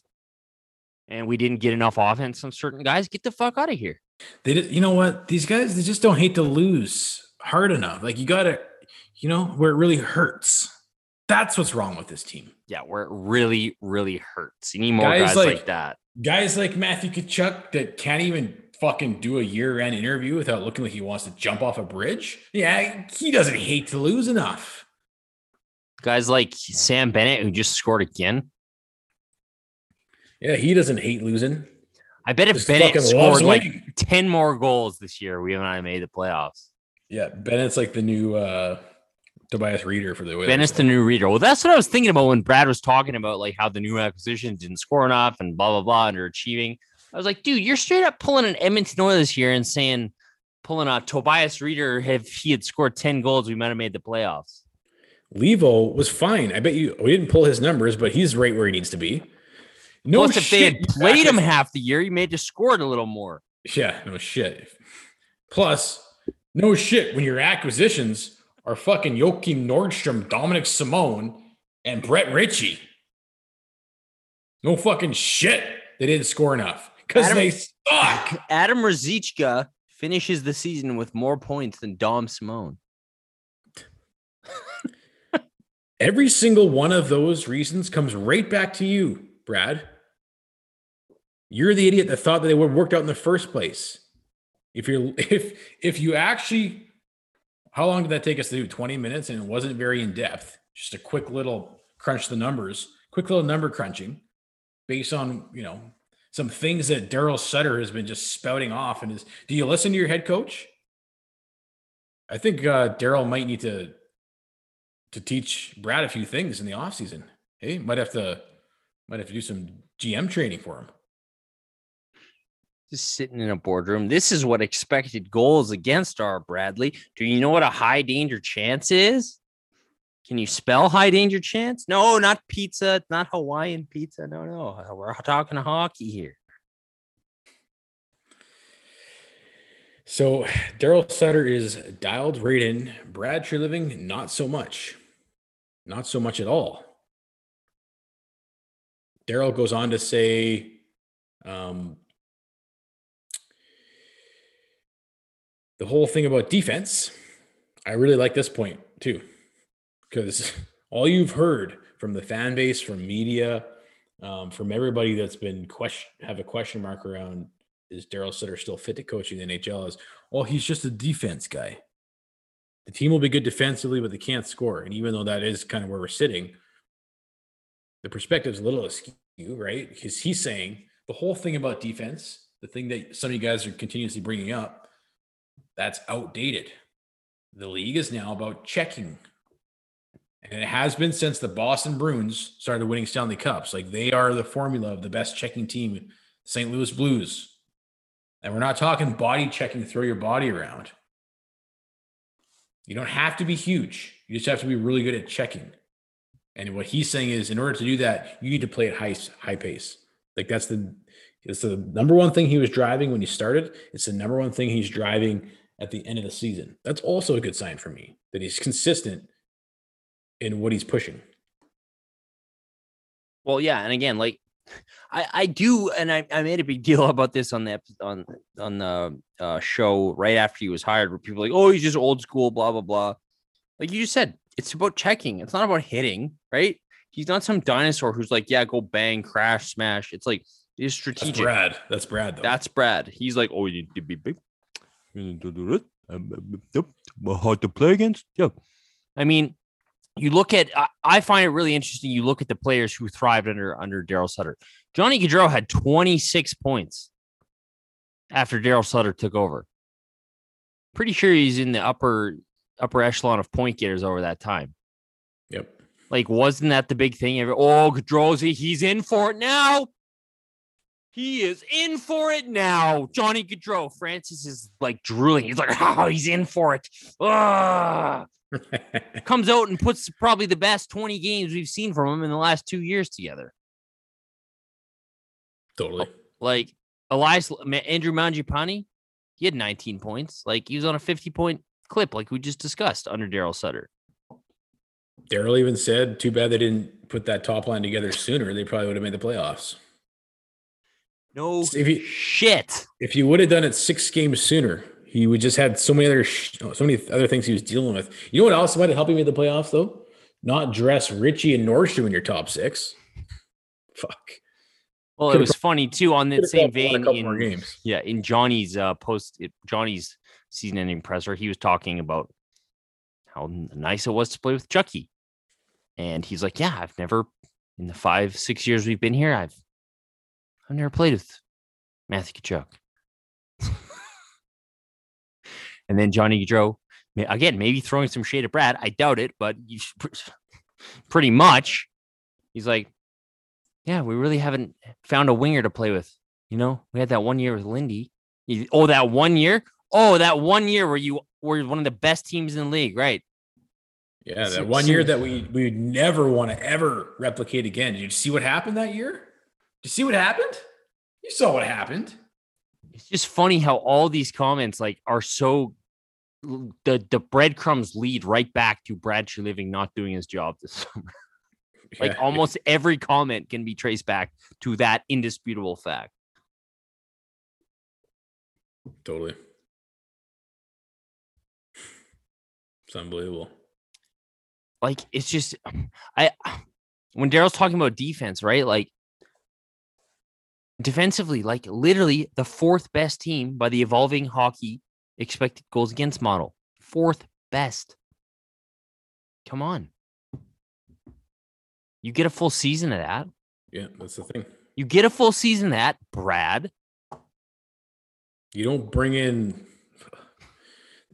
and we didn't get enough offense from certain guys. Get the fuck out of here. They, did, you know what? These guys, they just don't hate to lose hard enough. Like you got to, you know, where it really hurts. That's what's wrong with this team. Yeah, where it really, really hurts. You need more guys, guys like, like, that. Guys like Matthew Tkachuk that can't even fucking do a year-end interview without looking like he wants to jump off a bridge. Yeah, he doesn't hate to lose enough. Guys like Sam Bennett who just scored again. Yeah, he doesn't hate losing. I bet if just Bennett scored like 10 more goals this year, we haven't made the playoffs. Yeah, Bennett's like the new uh Tobias Rieder for the Oilers. Bennett's the new Rieder. Well, that's what I was thinking about when Brad was talking about like how the new acquisition didn't score enough and blah blah blah underachieving. I was like, dude, you're straight up pulling an Edmonton Oilers here and saying pulling a Tobias Rieder. If he had scored 10 goals, we might have made the playoffs. Leivo was fine. I bet you we didn't pull his numbers, but he's right where he needs to be. No Plus, if they had played him half the year, he may have scored a little more. Yeah, no shit. Plus, no shit when your acquisitions are fucking Joakim Nordstrom, Dominic Simone, and Brett Ritchie. No fucking shit. They didn't score enough because they suck. Adam Ruzicka finishes the season with more points than Dom Simone. Every single one of those reasons comes right back to you, Brad. You're the idiot that thought that they would have worked out in the first place. If you're if if you actually how long did that take us to do? 20 minutes and it wasn't very in depth. Just a quick little crunch the numbers, quick little number crunching based on, you know, some things that Daryl Sutter has been just spouting off and is do you listen to your head coach? I think uh Daryl might need to to teach Brad a few things in the offseason. Hey, might have to might have to do some GM training for him. Just sitting in a boardroom. This is what expected goals against are, Bradley. Do you know what a high danger chance is? Can you spell high danger chance? No, not pizza, not Hawaiian pizza. No, no. We're talking hockey here. So Daryl Sutter is dialed right in. Brad Treliving, not so much. Not so much at all. Daryl goes on to say, um, the whole thing about defense. I really like this point too because all you've heard from the fan base, from media, um, from everybody that's been question have a question mark around is Daryl Sutter still fit to coaching the NHL? Is well, he's just a defense guy. The team will be good defensively, but they can't score. And even though that is kind of where we're sitting, the perspective is a little askew, right? Because he's saying the whole thing about defense, the thing that some of you guys are continuously bringing up, that's outdated. The league is now about checking. And it has been since the Boston Bruins started winning Stanley Cups. Like they are the formula of the best checking team, St. Louis Blues. And we're not talking body checking, throw your body around. You don't have to be huge. You just have to be really good at checking. And what he's saying is, in order to do that, you need to play at high high pace. Like that's the it's the number one thing he was driving when he started. It's the number one thing he's driving at the end of the season. That's also a good sign for me that he's consistent in what he's pushing. Well, yeah, and again, like I, I do, and I, I made a big deal about this on the on on the uh, show right after he was hired, where people like, oh, he's just old school, blah blah blah. Like you just said, it's about checking. It's not about hitting, right? He's not some dinosaur who's like, yeah, go bang, crash, smash. It's like it's strategic. That's Brad. That's Brad. Though. That's Brad. He's like, oh, you need to be big. You need to do it. Yep, um, um, um, Hard to play against. Yeah. I mean, you look at I, find it really interesting. You look at the players who thrived under under Daryl Sutter. Johnny Gaudreau had 26 points after Daryl Sutter took over. Pretty sure he's in the upper upper echelon of point getters over that time. Yep. Like, wasn't that the big thing? Oh, Gaudreau's he's in for it now. He is in for it now. Johnny Gaudreau. Francis is like drooling. He's like, oh, he's in for it. Ugh. comes out and puts probably the best 20 games we've seen from him in the last two years together. Totally. Oh, like Elias Andrew Mangiapane, he had 19 points. Like he was on a 50 point clip, like we just discussed under Daryl Sutter. Daryl even said, too bad they didn't put that top line together sooner. They probably would have made the playoffs. No if you, shit. If you would have done it six games sooner, he would just had so many other so many other things he was dealing with. You know what else might have helped him in the playoffs though? Not dress Ritchie and Nordstrom in your top six. Fuck. Well, it was funny too on that same vein. In, yeah, in Johnny's uh, post, Johnny's season-ending presser, he was talking about how nice it was to play with Chucky, and he's like, "Yeah, I've never in the five, six years we've been here, I've I've never played with Matthew Tkachuk." And then Johnny Gaudreau, again, maybe throwing some shade at Brad. I doubt it, but you pretty much. He's like, yeah, we really haven't found a winger to play with. You know, we had that one year with Lindy. Oh, that one year. Oh, that one year where you were one of the best teams in the league, right? Yeah, that one year that we we never want to ever replicate again. Did you see what happened that year? You see what happened? You saw what happened. It's just funny how all these comments like are so the the breadcrumbs lead right back to Brad Treliving not doing his job this summer. like yeah. almost every comment can be traced back to that indisputable fact. Totally. It's unbelievable. Like it's just I when Daryl's talking about defense, right? Like defensively, like literally the fourth best team by the evolving hockey expected goals against model. Fourth best. Come on. You get a full season of that. Yeah, that's the thing. You get a full season of that, Brad. You don't bring in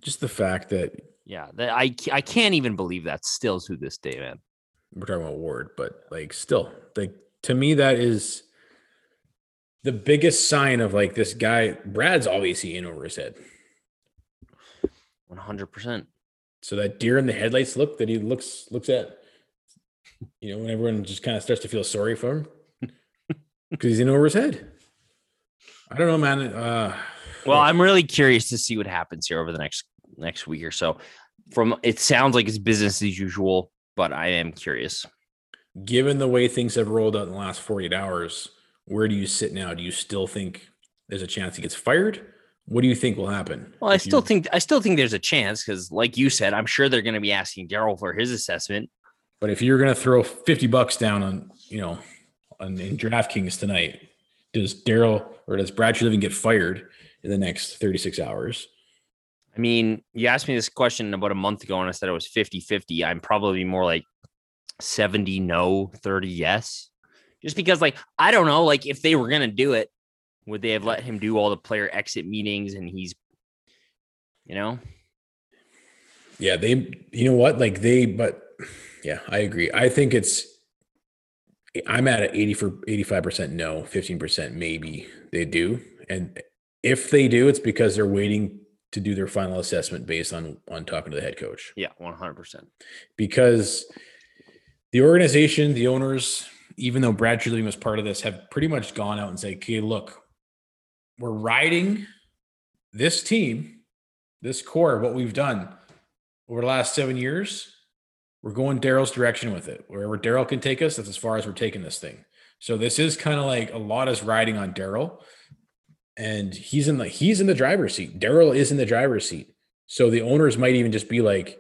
just the fact that yeah, that I I can't even believe that still to this day, man. We're talking about Ward, but like still, like to me, that is the biggest sign of like this guy. Brad's obviously in over his head. 100%. So that deer in the headlights look that he looks looks at, you know, when everyone just kind of starts to feel sorry for him because he's in over his head. I don't know, man. Uh, well, I'm really curious to see what happens here over the next next week or so. From it sounds like it's business as usual, but I am curious. Given the way things have rolled out in the last 48 hours, where do you sit now? Do you still think there's a chance he gets fired? What do you think will happen? Well, I still you... think I still think there's a chance because, like you said, I'm sure they're going to be asking Daryl for his assessment. But if you're going to throw 50 bucks down on, you know, on in DraftKings tonight, does Daryl or does Brad Treliving get fired in the next 36 hours? I mean, you asked me this question about a month ago and I said it was 50 50. I'm probably more like 70 no, 30 yes. Just because, like, I don't know, like, if they were going to do it, would they have let him do all the player exit meetings and he's, you know? Yeah, they, you know what? Like, they, but yeah, I agree. I think it's, I'm at an 80 for 85% no, 15% maybe they do. And if they do, it's because they're waiting to do their final assessment based on on talking to the head coach. Yeah, 100%. Because the organization, the owners, even though Brad Treliving was part of this, have pretty much gone out and say, "Okay, look, we're riding this team, this core, what we've done over the last seven years. We're going Daryl's direction with it. Wherever Daryl can take us, that's as far as we're taking this thing. So this is kind of like a lot is riding on Daryl, and he's in the he's in the driver's seat. Daryl is in the driver's seat. So the owners might even just be like,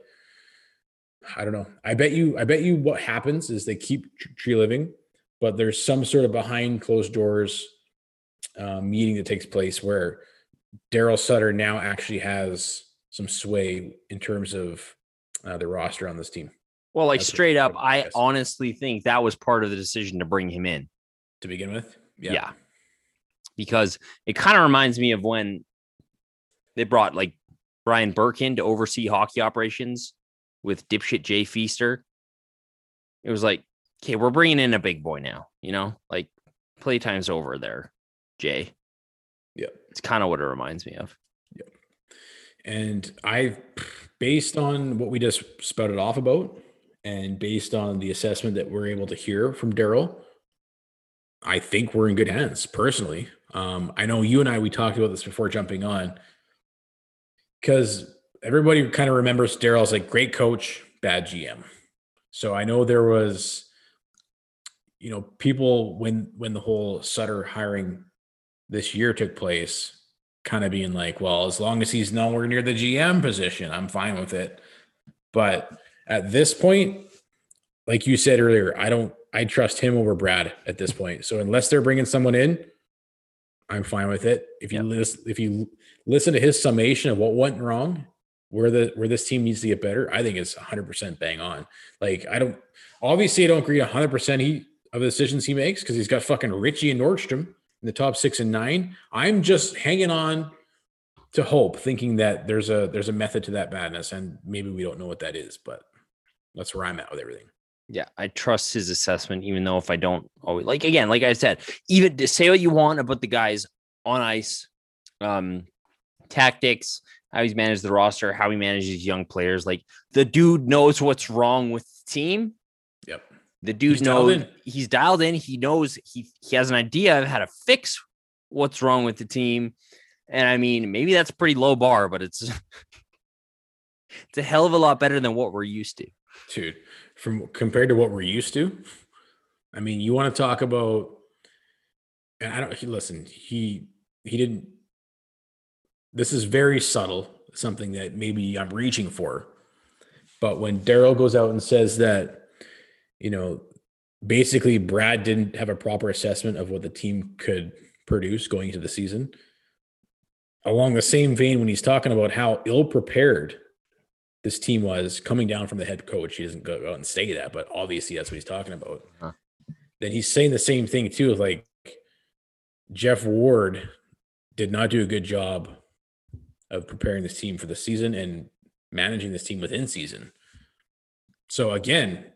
I don't know. I bet you. I bet you what happens is they keep Treliving, but there's some sort of behind closed doors uh, meeting that takes place where Daryl Sutter now actually has some sway in terms of uh, the roster on this team. Well, like That's straight up, I honestly think that was part of the decision to bring him in to begin with. Yeah. yeah. Because it kind of reminds me of when they brought like Brian Burke in to oversee hockey operations with dipshit Jay Feaster. It was like, okay, we're bringing in a big boy now, you know, like playtime's over there, Jay. Yeah. It's kind of what it reminds me of. Yep. And I, based on what we just spouted off about, and based on the assessment that we're able to hear from Daryl, I think we're in good hands personally. Um, I know you and I, we talked about this before jumping on because everybody kind of remembers Daryl as like great coach, bad GM. So I know there was, you know, people when when the whole Sutter hiring this year took place, kind of being like, well, as long as he's nowhere near the GM position, I'm fine with it. But at this point, like you said earlier, I don't I trust him over Brad at this point. So unless they're bringing someone in, I'm fine with it. If you yep. listen, if you listen to his summation of what went wrong, where the where this team needs to get better, I think it's 100 percent bang on. Like I don't obviously I don't agree 100 percent he of the decisions he makes because he's got fucking Ritchie and Nordstrom in the top six and nine. I'm just hanging on to hope, thinking that there's a there's a method to that madness, and maybe we don't know what that is, but that's where I'm at with everything. Yeah, I trust his assessment, even though if I don't always like again, like I said, even to say what you want about the guys on ice, um, tactics, how he's managed the roster, how he manages young players. Like the dude knows what's wrong with the team. The dude he's knows dialed he's dialed in. He knows he he has an idea of how to fix what's wrong with the team. And I mean, maybe that's pretty low bar, but it's it's a hell of a lot better than what we're used to. Dude, from compared to what we're used to. I mean, you want to talk about and I don't he listen, he he didn't this is very subtle, something that maybe I'm reaching for. But when Daryl goes out and says that, you know, basically Brad didn't have a proper assessment of what the team could produce going into the season. Along the same vein, when he's talking about how ill prepared this team was coming down from the head coach. He doesn't go out and say that, but obviously that's what he's talking about. Huh. Then he's saying the same thing too. Like Geoff Ward did not do a good job of preparing this team for the season and managing this team within season. So again,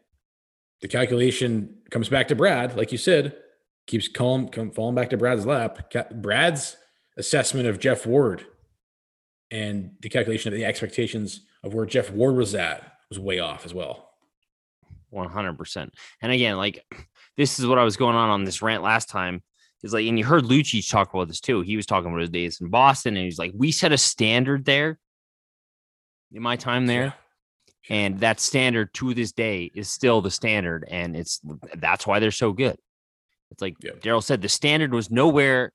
the calculation comes back to Brad, like you said, keeps calling, come, falling back to Brad's lap. Brad's assessment of Geoff Ward and the calculation of the expectations of where Geoff Ward was at was way off as well. 100%. And again, like this is what I was going on on this rant last time is like, and you heard Lucic talk about this too. He was talking about his days in Boston and he's like, we set a standard there in my time there. Yeah. And that standard to this day is still the standard. And it's that's why they're so good. It's like yeah. Daryl said, the standard was nowhere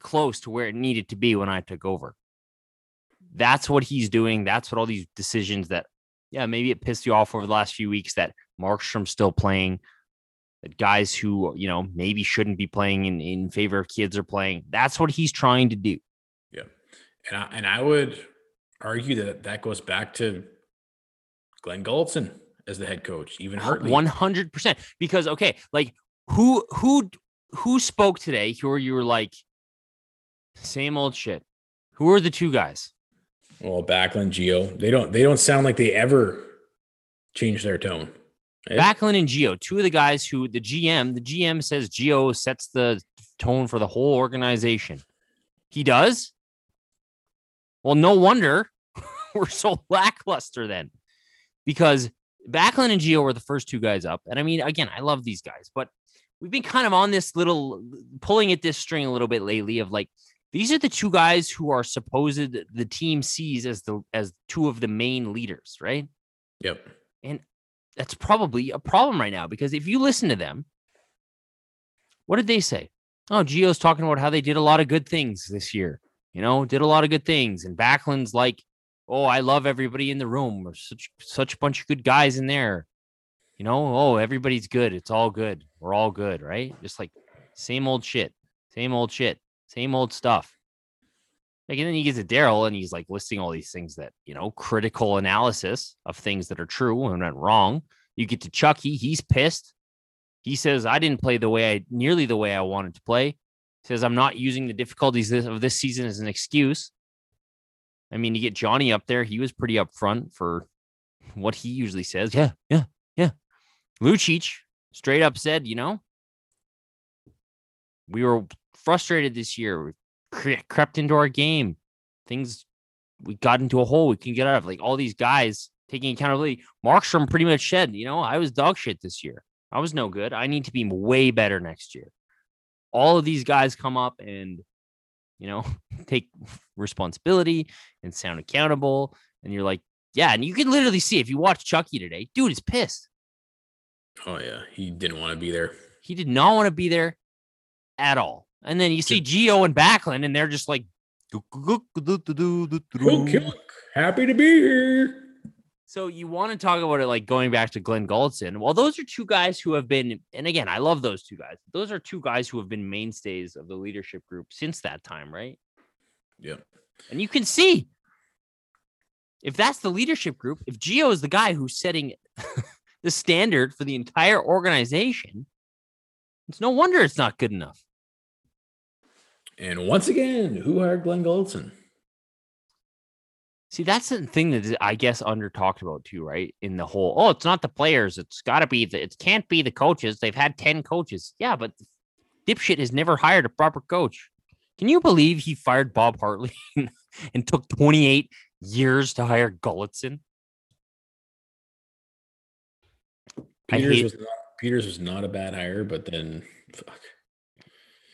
close to where it needed to be when I took over. That's what he's doing. That's what all these decisions that, yeah, maybe it pissed you off over the last few weeks that Markstrom's still playing, that guys who, you know, maybe shouldn't be playing in, in favor of kids are playing. That's what he's trying to do. Yeah. And I, and I would, argue that that goes back to Glen Gulutzan as the head coach, even Hartley. One hundred percent. Because okay, like who who who spoke today? Who you were like, same old shit. Who are the two guys? Well, Backlund, Geo, they don't they don't sound like they ever change their tone. Eh? Backlund and Geo, two of the guys who the GM, the GM says Geo sets the tone for the whole organization. He does. Well, no wonder we're so lackluster then, because Backlund and Geo were the first two guys up. And I mean, again, I love these guys, but we've been kind of on this little pulling at this string a little bit lately of like these are the two guys who are supposed the team sees as the as two of the main leaders, right? Yep. And that's probably a problem right now because if you listen to them, what did they say? Oh, Geo's talking about how they did a lot of good things this year. You know, did a lot of good things. And Backlund's like, oh, I love everybody in the room. We're such such a bunch of good guys in there. You know, oh, everybody's good. It's all good. We're all good, right? Just like same old shit, same old shit, same old stuff. Like, and then he gets to Daryl and he's like listing all these things that, you know, critical analysis of things that are true and went wrong. You get to Chucky, he's pissed. He says, I didn't play the way I nearly the way I wanted to play. He says, I'm not using the difficulties of this season as an excuse. I mean, you get Johnny up there, he was pretty upfront for what he usually says. Yeah, yeah, yeah. Lucic straight up said, you know, we were frustrated this year cre- crept into our game. Things we got into a hole we can get out of. Like all these guys taking accountability. Markstrom pretty much said, you know, I was dog shit this year. I was no good. I need to be way better next year. All of these guys come up and, you know, take responsibility and sound accountable. And you're like, yeah. And you can literally see if you watch Chucky today, dude is pissed. Oh, yeah. He didn't want to be there. He did not want to be there at all. And then you see Geo and Backlund, and they're just like, happy to be here. So you want to talk about it like going back to Glen Gulutzan. Well, those are two guys who have been, and again, I love those two guys. Those are two guys who have been mainstays of the leadership group since that time, right? Yeah. And you can see if that's the leadership group, if Geo is the guy who's setting the standard for the entire organization, it's no wonder it's not good enough. And once again, who hired Glen Gulutzan? See, that's the thing that I guess under talked about too, right? In the whole, oh, it's not the players. It's got to be the, it can't be the coaches. They've had 10 coaches. Yeah, but dipshit has never hired a proper coach. Can you believe he fired Bob Hartley and took 28 years to hire Gulutzan? Peters, hate, was not, Peters was not a bad hire, but then fuck.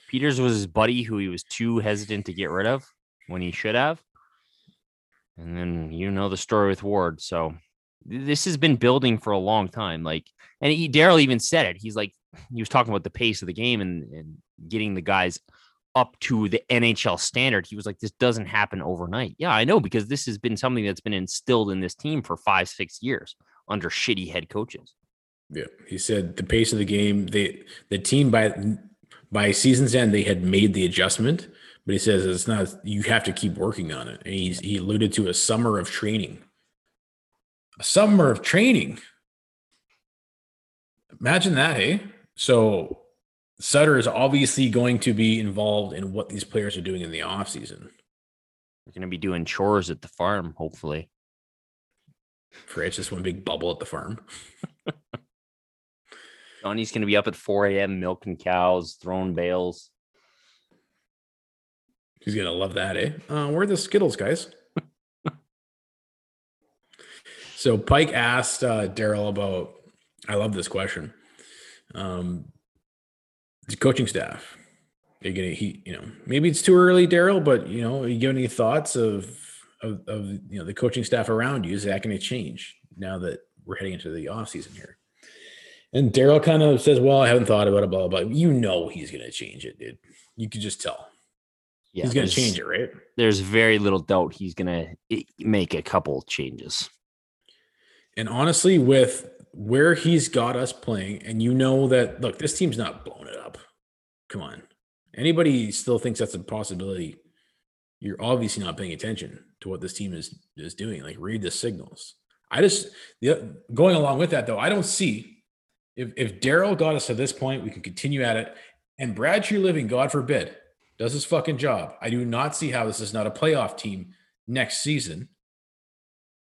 Peters was his buddy who he was too hesitant to get rid of when he should have. And then you know the story with Ward. So this has been building for a long time. Like, and Daryl even said it. He's like, he was talking about the pace of the game and, and getting the guys up to the NHL standard. He was like, this doesn't happen overnight. Yeah, I know because this has been something that's been instilled in this team for five, six years under shitty head coaches. Yeah, he said the pace of the game, they the team by by season's end, they had made the adjustment, but he says it's not, you have to keep working on it. And he's, he alluded to a summer of training. A summer of training. Imagine that, hey? So Sutter is obviously going to be involved in what these players are doing in the offseason. They're going to be doing chores at the farm, hopefully. For it's just one big bubble at the farm. Johnny's going to be up at 4 a.m. milking cows, throwing bales. He's going to love that, eh? Uh, where are the Skittles, guys? so Pike asked uh, Daryl about, I love this question. Um, the coaching staff. Are you gonna he you know maybe it's too early, Daryl, but you know, you give any thoughts of, of of you know the coaching staff around you? Is that going to change now that we're heading into the off season here? And Daryl kind of says, "Well, I haven't thought about it, blah blah." blah. You know he's going to change it, dude. You could just tell. Yeah, he's going to change it, right? There's very little doubt he's going to make a couple changes. And honestly, with where he's got us playing, and you know that look, this team's not blown it up. Come on, anybody still thinks that's a possibility? you're obviously not paying attention to what this team is is doing. Like read the signals. I just the, going along with that though, I don't see if if Daryl got us to this point, we can continue at it. And Brad Treliving, God forbid, does his fucking job. I do not see how this is not a playoff team next season,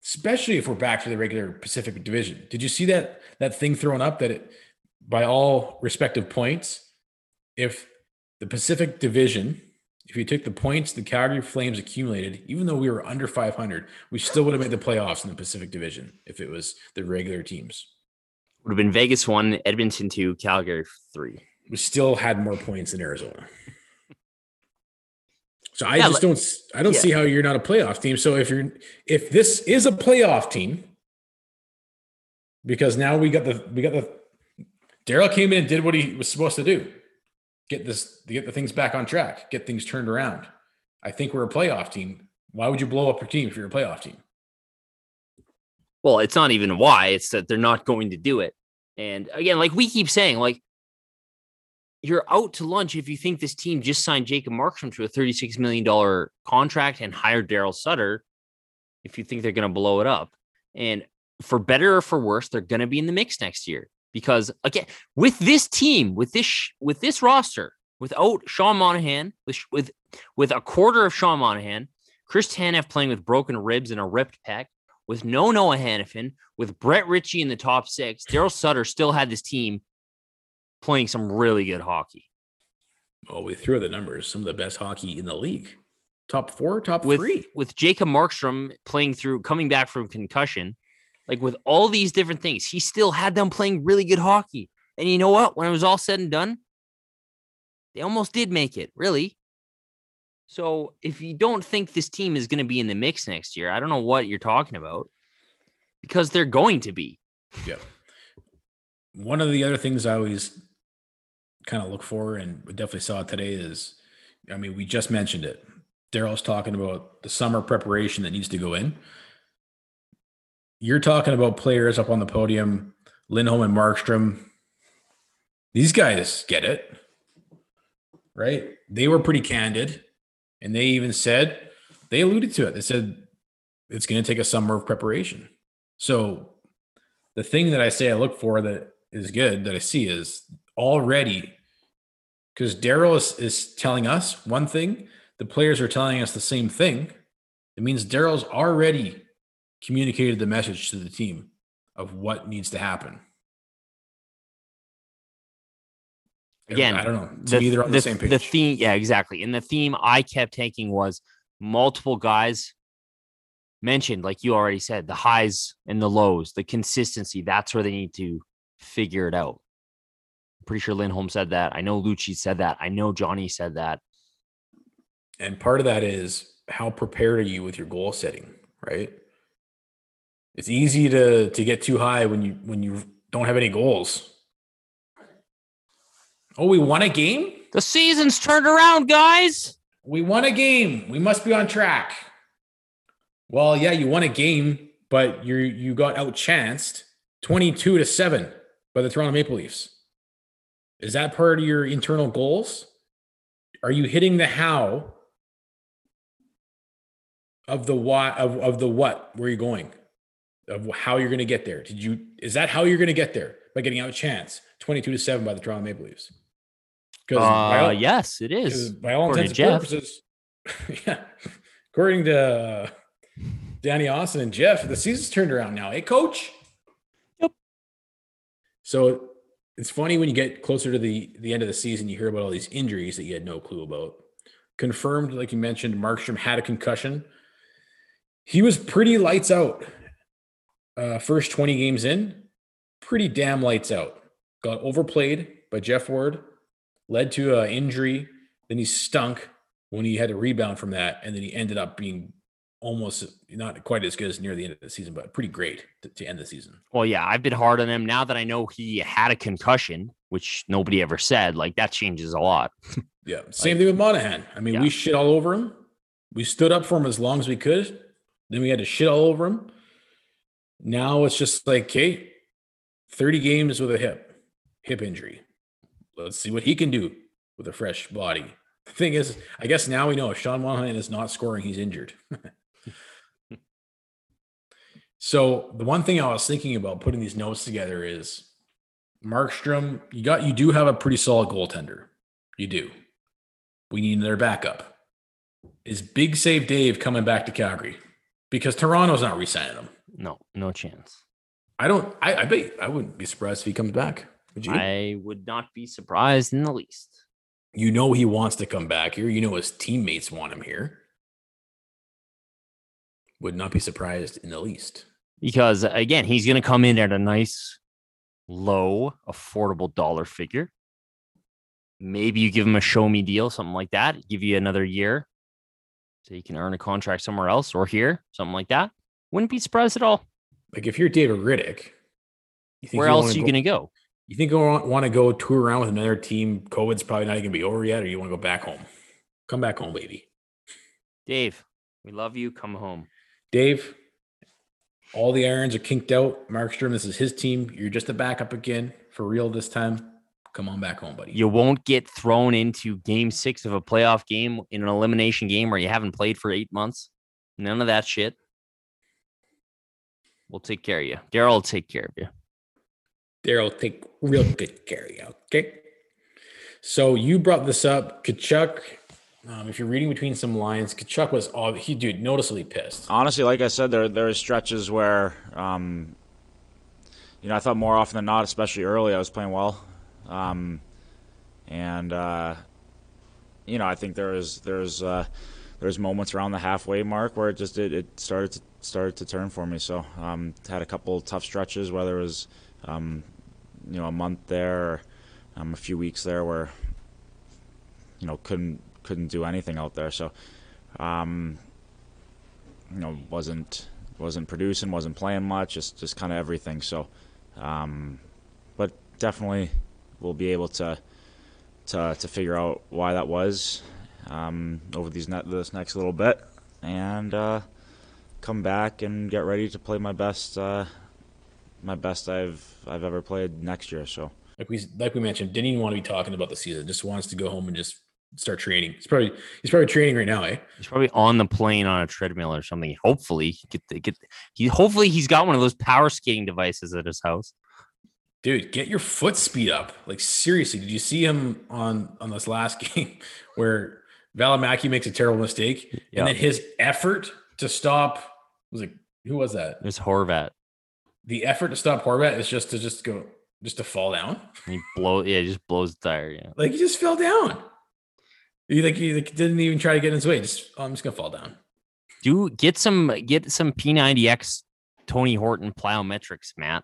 especially if we're back to the regular Pacific Division. Did you see that that thing thrown up that it, by all respective points, if the Pacific Division, if you took the points the Calgary Flames accumulated, even though we were under 500, we still would have made the playoffs in the Pacific Division if it was the regular teams. Would have been Vegas one, Edmonton two, Calgary three. We still had more points than Arizona. So I Yeah, just don't I don't yeah. see how you're not a playoff team. So if you're if this is a playoff team, because now we got the we got the Daryl came in and did what he was supposed to do. Get this get the things back on track, get things turned around. I think we're a playoff team. Why would you blow up your team if you're a playoff team? Well, it's not even why, it's that they're not going to do it. And again, like we keep saying, like you're out to lunch if you think this team just signed Jacob Markstrom to a $36 million contract and hired Daryl Sutter, if you think they're going to blow it up. And for better or for worse, they're going to be in the mix next year. Because again, with this team, with this with this roster, without Sean Monahan, with with with a quarter of Sean Monahan, Chris Tanev playing with broken ribs and a ripped pec, with no Noah Hanifin, with Brett Ritchie in the top six, Daryl Sutter still had this team playing some really good hockey. Well, we threw the numbers, some of the best hockey in the league. Top four, top With three. with Jacob Markstrom playing through coming back from concussion, like with all these different things, he still had them playing really good hockey. And you know what? When it was all said and done, they almost did make it, really. So if you don't think this team is going to be in the mix next year, I don't know what you're talking about because they're going to be. Yeah. One of the other things I always kind of look for, and we definitely saw it today, is I mean, we just mentioned it. Daryl's talking about the summer preparation that needs to go in. You're talking about players up on the podium, Lindholm and Markstrom. These guys get it, right? They were pretty candid, and they even said they alluded to it. They said it's going to take a summer of preparation. So the thing that I say I look for that is good that I see is already because Daryl is, is telling us one thing, the players are telling us the same thing. It means Daryl's already communicated the message to the team of what needs to happen. Again, I don't know. To me, they're on the, same page. The theme, yeah, exactly. And the theme I kept taking was multiple guys mentioned, like you already said, the highs and the lows, the consistency. That's where they need to figure it out. Pretty sure Lindholm said that. I know Lucci said that. I know Johnny said that. And part of that is how prepared are you with your goal setting, right? It's easy to to get too high when you when you don't have any goals. Oh, we won a game? The season's turned around, guys. We won a game. We must be on track. Well, yeah, you won a game, but you you got outchanced 22 to 7 by the Toronto Maple Leafs. Is that part of your internal goals? Are you hitting the how of the why of, of the what? Where are you going? Of how you're going to get there? Did you is that how you're going to get there? By getting out a chance 22 to 7 by the Toronto Maple Leafs? Because Uh, yes, it is. by all according intents to and purposes, yeah, according to uh, Danny Austin and Jeff, the season's turned around now. Hey, coach. Yep. So it's funny when you get closer to the the end of the season, you hear about all these injuries that you had no clue about. Confirmed, like you mentioned, Markstrom had a concussion. He was pretty lights out. Uh, first 20 games in, pretty damn lights out. Got overplayed by Geoff Ward, led to an injury. Then he stunk when he had to rebound from that, and then he ended up being almost not quite as good as near the end of the season, but pretty great to, to end the season. Well, yeah, I've been hard on him now that I know he had a concussion, which nobody ever said. Like that changes a lot. Yeah, same thing with Monahan. I mean, Yeah. we shit all over him. We stood up for him as long as we could. Then we had to shit all over him. Now it's just like, okay, 30 games with a hip, hip injury. Let's see what he can do with a fresh body. The thing is, I guess now we know if Sean Monahan is not scoring, he's injured. so the one thing I was thinking about putting these notes together is Markstrom, you got you do have a pretty solid goaltender. You do. We need another backup. Is Big Save Dave coming back to Calgary? Because Toronto's not re-signing him. No, no chance. I don't. I, I bet I wouldn't be surprised if he comes back. Would you? I would not be surprised in the least. you know he wants to come back here. You know his teammates want him here. Would not be surprised in the least. Because again, he's going to come in at a nice, low, affordable dollar figure. Maybe you give him a show me deal, something like that. Give you another year so you can earn a contract somewhere else or here, something like that. Wouldn't be surprised at all. Like if you're David Rittich, you Where else are you going to go? You think you want, to go tour around with another team? COVID's probably not even gonna be over yet, or you want to go back home? Come back home, baby. Dave, we love you. Come home. Dave, all the irons are kinked out. Markstrom, this is his team. You're just a backup again for real this time. Come on back home, buddy. You won't get thrown into game six of a playoff game in an elimination game where you haven't played for eight months. None of that shit. We'll take care of you. Daryl will take care of you. Daryl will take real good care of you. Okay. So you brought this up, Tkachuk. Um, if you're reading between some lines, Tkachuk was all he dude noticeably pissed. honestly, like I said, there there are stretches where, um, you know, I thought more often than not, especially early, I was playing well, um, and uh, you know, I think there is was there uh, there was moments around the halfway mark where it just it, it started to started to turn for me. So um, had a couple tough stretches, whether it was um, you know a month there, or, um, a few weeks there where you know couldn't couldn't do anything out there. So. Um, you know wasn't wasn't producing, wasn't playing much, just just kind of everything. So, um, but definitely we'll be able to to to figure out why that was um, over these ne- this next little bit, and uh, come back and get ready to play my best uh, my best I've I've ever played next year. So. Like we like we mentioned, didn't even want to be talking about the season. Just wants to go home and just start training. He's probably he's probably training right now, eh? He's probably on the plane on a treadmill or something. Hopefully, he get the, get he. Hopefully, he's got one of those power skating devices at his house. Dude, get your foot speed up. Like seriously, did you see him on on this last game where Valimaki makes a terrible mistake Yeah. and then his effort to stop was it who was that? It was Horvat. The effort to stop Horvat is just to just go just to fall down. He blow yeah, he just blows the tire. Yeah. Like he just fell down. He like he like, didn't even try to get in his way. Just oh, I'm just gonna fall down. Do get some get some P90X Tony Horton plyometrics, Matt.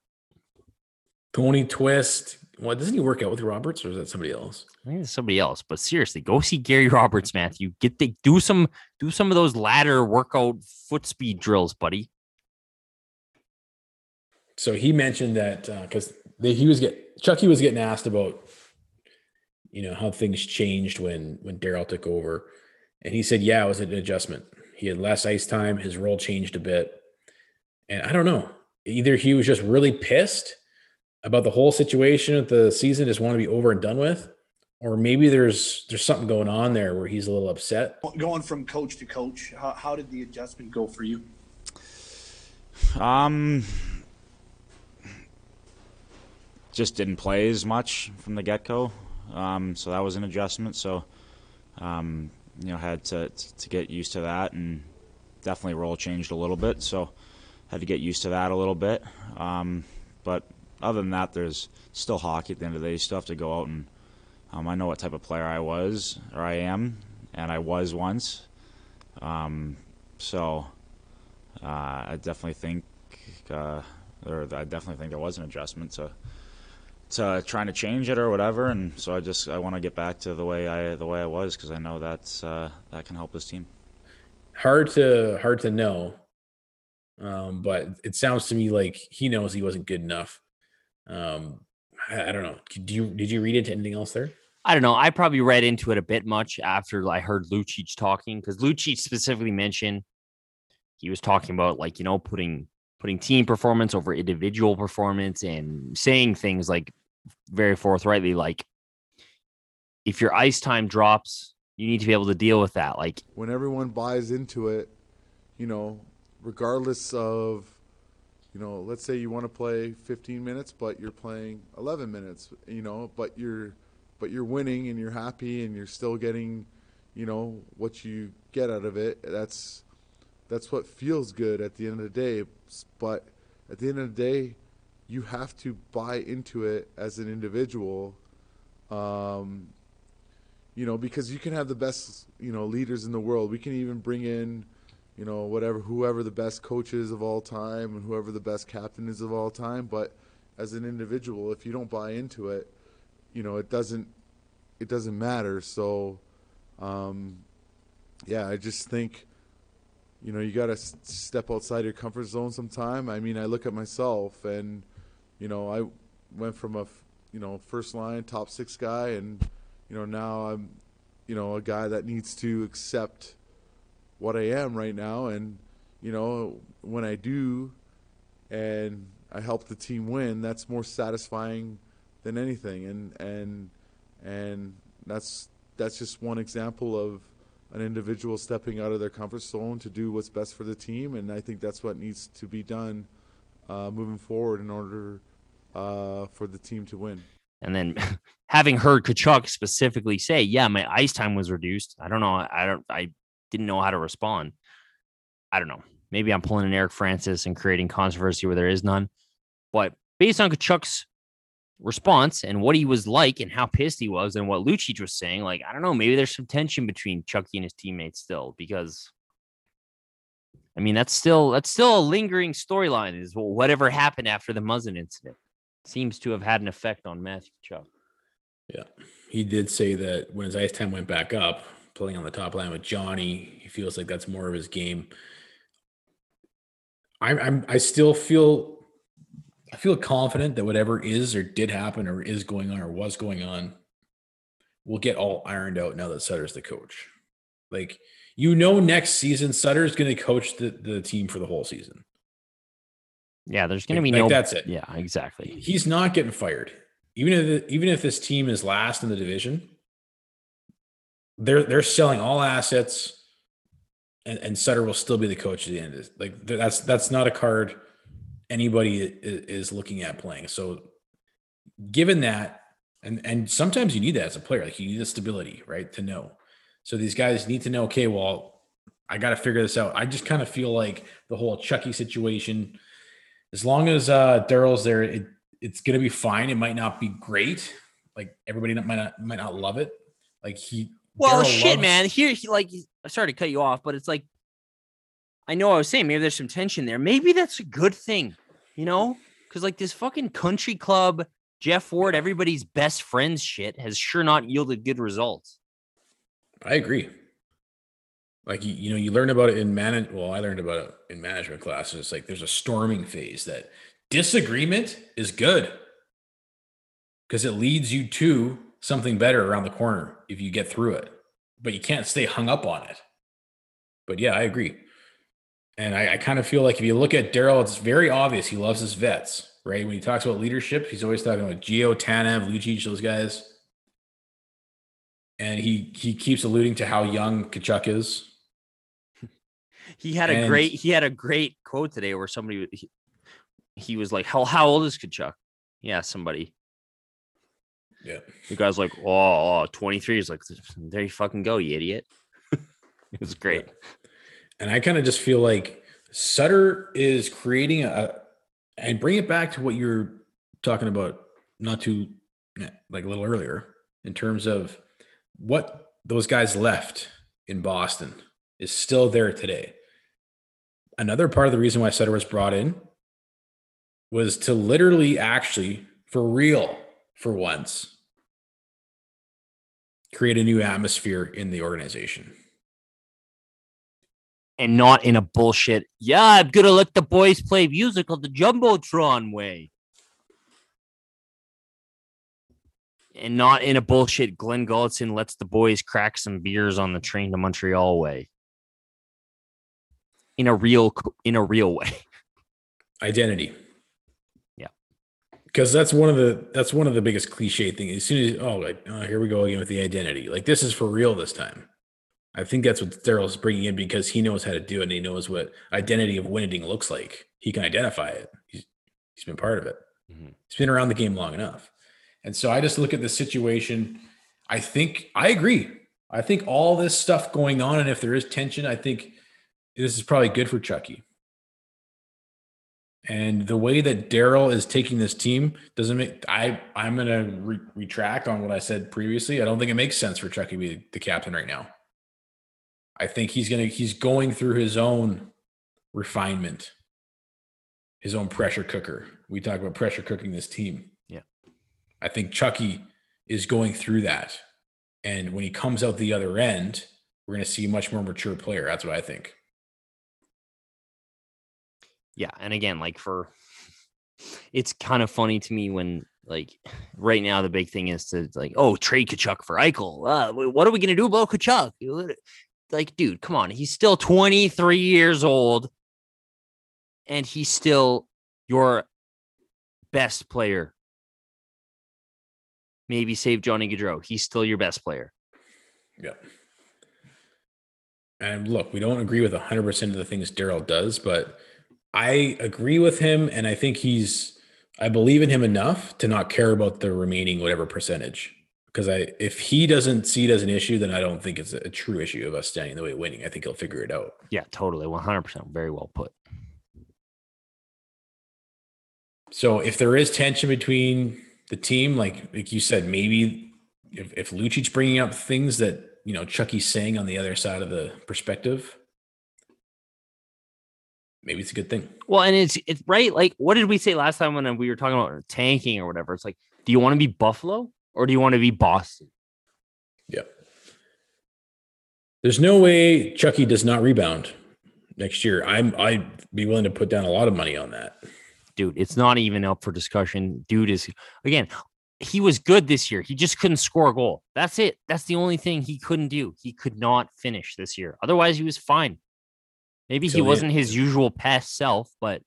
Tony Twist. What doesn't he work out with Roberts or is that somebody else? I think it's somebody else, but seriously, go see Gary Roberts, Matthew. Get the do some do some of those ladder workout foot speed drills, buddy. So he mentioned that uh, because he was get Chucky was getting asked about, you know, how things changed when when Daryl took over, and he said, yeah, it was an adjustment. He had less ice time. His role changed a bit, and I don't know. Either he was just really pissed about the whole situation of the season, just want to be over and done with, or maybe there's there's something going on there where he's a little upset. Going from coach to coach, how, how did the adjustment go for you? Um, just didn't play as much from the get go, um, so that was an adjustment. So, um, you know, had to to get used to that, and definitely role changed a little bit. So, had to get used to that a little bit. Um, but other than that, there's still hockey at the end of the day. You still have to go out and um, I know what type of player I was or I am, and I was once. Um, so uh, I definitely think, uh, or I definitely think there was an adjustment to to trying to change it or whatever. And so I just I want to get back to the way I the way I was because I know that's uh, that can help this team. Hard to hard to know, um, but it sounds to me like he knows he wasn't good enough. Um, I, I don't know. Did you did you read into anything else there? I don't know. I probably read into it a bit much after I heard Lucic talking because Lucic specifically mentioned he was talking about like you know putting putting team performance over individual performance and saying things like very forthrightly like if your ice time drops you need to be able to deal with that. Like when everyone buys into it, you know, regardless of, you know, let's say you want to play 15 minutes, but you're playing 11 minutes, you know, but you're, but you're winning and you're happy and you're still getting, you know, what you get out of it. That's, that's what feels good at the end of the day. But at the end of the day, you have to buy into it as an individual. Um, you know, because you can have the best, you know, leaders in the world. We can even bring in, you know, whatever, whoever the best coach is of all time and whoever the best captain is of all time. But as an individual, if you don't buy into it, you know, it doesn't, it doesn't matter. So, um, yeah, I just think, you know, you got to step outside your comfort zone sometime. I mean, I look at myself and, you know, I went from a, you know, first line top six guy and, you know, now I'm, you know, a guy that needs to accept what I am right now. And, you know, when I do and I help the team win, that's more satisfying than anything. And, and, and that's, that's just one example of an individual stepping out of their comfort zone to do what's best for the team. And I think that's what needs to be done uh, moving forward in order uh, for the team to win. And then having heard Tkachuk specifically say, "Yeah, my ice time was reduced." I don't know. I don't. I didn't know how to respond. I don't know. Maybe I'm pulling an Eric Francis and creating controversy where there is none. But based on Tkachuk's response and what he was like and how pissed he was and what Lucic was saying, like I don't know. Maybe there's some tension between Chucky and his teammates still because. I mean, that's still that's still a lingering storyline. Is whatever happened after the Muzzin incident seems to have had an effect on Matthew Tkachuk. Yeah. He did say that when his ice time went back up, playing on the top line with Johnny, he feels like that's more of his game. I'm, I'm I still feel I feel confident that whatever is or did happen or is going on or was going on will get all ironed out now that Sutter's the coach. Like you know next season Sutter's going to coach the, the team for the whole season. Yeah, there's going to be like no. that's it. Yeah, exactly. He's not getting fired. Even if even if this team is last in the division, they're they're selling all assets, and, and Sutter will still be the coach at the end. of. Like that's that's not a card anybody is looking at playing. So, given that, and and sometimes you need that as a player, like you need the stability, right, to know. So these guys need to know. Okay, well, I got to figure this out. I just kind of feel like the whole Chucky situation as long as uh Daryl's there, it, it's gonna be fine. It might not be great. Like everybody might not might not love it. Like he Well, Daryl shit, loves- man. Here, he- like, sorry to cut you off, but it's like, I know I was saying maybe there's some tension there. Maybe that's a good thing, you know? Because like this fucking country club, Geoff Ward, everybody's best friends shit has sure not yielded good results. I agree. Like you, you know, you learn about it in manage. Well, I learned about it in management classes. It's like there's a storming phase that disagreement is good because it leads you to something better around the corner if you get through it. But you can't stay hung up on it. But yeah, I agree. And I, I kind of feel like if you look at Daryl, it's very obvious he loves his vets, right? When he talks about leadership, he's always talking about Gio, Tanev, Lucic, those guys. And he he keeps alluding to how young Tkachuk is. He had a And- great he had a great quote today where somebody he, he was like, "How how old is Tkachuk?" Yeah, somebody. Yeah. The guy's like, "Oh, oh 23." He's like, "There you fucking go, you idiot." it was great. And I kind of just feel like Sutter is creating a and bring it back to what you're talking about not too like a little earlier in terms of what those guys left in Boston is still there today. Another part of the reason why Sutter was brought in was to literally actually for real for once create a new atmosphere in the organization. and not in a bullshit. Yeah, I'm gonna let the boys play music on the jumbotron way, and not in a bullshit. Glen Gulutzan lets the boys crack some beers on the train to Montreal way. In a real, in a real way. Identity. Yeah. because that's one of the that's one of the biggest cliche things. As soon as oh, like oh, here we go again with the identity. Like this is for real this time. I think that's what Daryl's bringing in because he knows how to do it and he knows what identity of winning looks like. He can identify it. He's he's been part of it. Mm-hmm. He's been around the game long enough. And so I just look at the situation. I think I agree. I think all this stuff going on, and if there is tension, I think this is probably good for Chucky. And the way that Daryl is taking this team doesn't make I I'm gonna re- retract on what I said previously. I don't think it makes sense for Chucky to be the captain right now. I think he's gonna he's going through his own refinement, his own pressure cooker. We talk about pressure cooking this team. Yeah. I think Chucky is going through that. And when he comes out the other end, we're gonna see a much more mature player. That's what I think. Yeah, and again, like for it's kind of funny to me when like right now the big thing is to like oh trade Tkachuk for Eichel. Uh, what are we gonna do about Tkachuk? Like, dude, come on, he's still 23 years old, and he's still your best player. Maybe save Johnny Gaudreau. He's still your best player. Yeah. And look, we don't agree with 100% of the things Daryl does, but I agree with him, and I think he's. I believe in him enough to not care about the remaining whatever percentage. Because I, if he doesn't see it as an issue, then I don't think it's a true issue of us standing the way winning. I think he'll figure it out. Yeah, totally, one hundred percent. Very well put. So if there is tension between the team, like like you said, maybe if if Lucic bringing up things that you know Chucky's saying on the other side of the perspective, maybe it's a good thing. Well, and it's it's right. Like, what did we say last time when we were talking about tanking or whatever? It's like, do you want to be Buffalo or do you want to be Boston? Yeah. There's no way Chucky does not rebound next year. I'm I'd be willing to put down a lot of money on that. Dude, it's not even up for discussion. Dude is again, he was good this year. He just couldn't score a goal. That's it. That's the only thing he couldn't do. He could not finish this year. Otherwise, he was fine. Maybe he wasn't his usual past self, but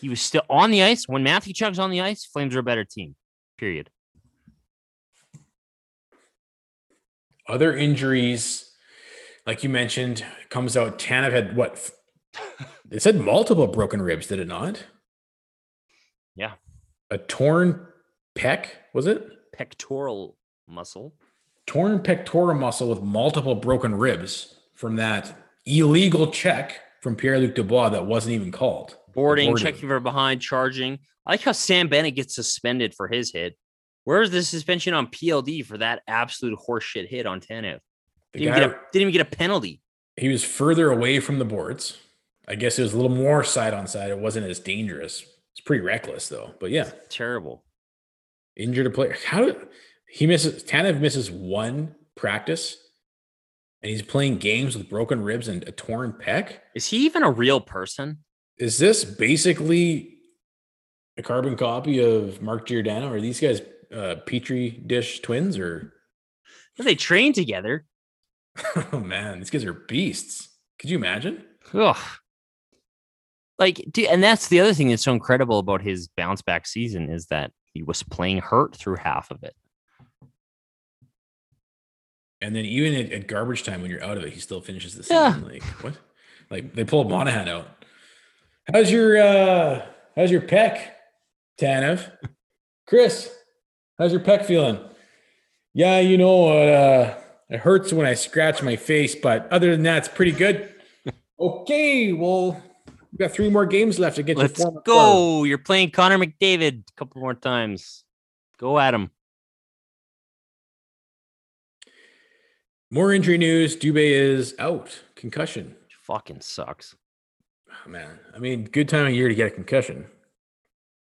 he was still on the ice. When Matthew Tkachuk's on the ice, Flames are a better team. Period. Other injuries, like you mentioned, comes out. Tanev had what? It said multiple broken ribs, did it not? Yeah. A torn pec, was it? Pectoral muscle. Torn pectoral muscle with multiple broken ribs from that illegal check from Pierre Luc Dubois that wasn't even called. Boarding, Boarding, checking for behind, charging. I like how Sam Bennett gets suspended for his hit. Where's the suspension on PLD for that absolute horseshit hit on Tanev? Didn't, guy, a, didn't even get a penalty. He was further away from the boards. I guess it was a little more side on side. It wasn't as dangerous. It's pretty reckless though. But yeah, terrible. Injured a player. How he misses? Tanev misses one practice and he's playing games with broken ribs and a torn pec. Is he even a real person? Is this basically a carbon copy of Mark Giordano? Are these guys uh, petri dish twins or? They train together. oh man, these guys are beasts. Could you imagine? Ugh. Like, dude, and that's the other thing that's so incredible about his bounce back season is that he was playing hurt through half of it. And then even at, at, garbage time when you're out of it, he still finishes the season. Yeah. Like what? Like they pulled Monahan out. How's your uh how's your pec, Tanev? Chris, how's your pec feeling? Yeah, you know, uh, it hurts when I scratch my face, but other than that, it's pretty good. okay, well, we've got three more games left to get Let's go. You're playing Connor McDavid a couple more times. Go at him. More injury news. Dubé is out. Concussion. Fucking sucks. Oh, man. I mean, good time of year to get a concussion.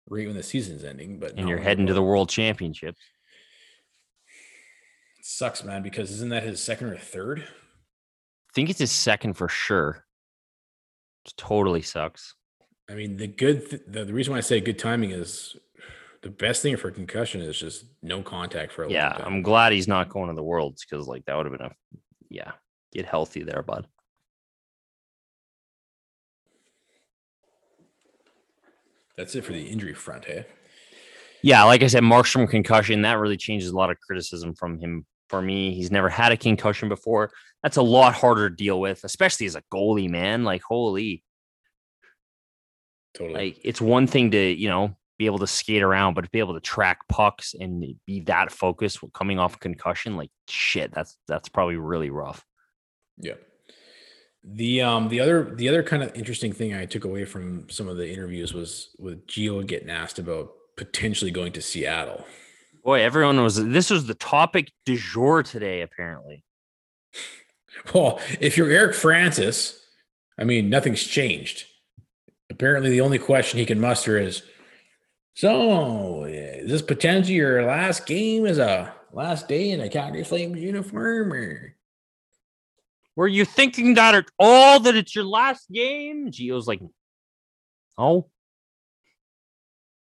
Right when the season's ending, but and you're heading to the world championships. It sucks, man, because isn't that his second or third? I think it's his second for sure. It totally sucks. I mean, the good th- the, the reason why I say good timing is the best thing for concussion is just no contact for a yeah. I'm glad he's not going to the worlds because like that would have been a yeah. Get healthy there, bud. That's it for the injury front, hey. Yeah, like I said, Markstrom concussion that really changes a lot of criticism from him. For me, he's never had a concussion before. That's a lot harder to deal with, especially as a goalie, man. Like, holy, Totally. like it's one thing to you know be able to skate around, but to be able to track pucks and be that focused coming off a concussion, like shit, that's that's probably really rough. Yeah. The um the other the other kind of interesting thing I took away from some of the interviews was with Gio getting asked about potentially going to Seattle. Boy, everyone was this was the topic du jour today, apparently. Well, if you're Eric Francis, I mean nothing's changed. Apparently, the only question he can muster is, "So, is this potentially your last game as a last day in a Calgary Flames uniform?" Or Were you thinking that at all that it's your last game? Gio's like, oh, what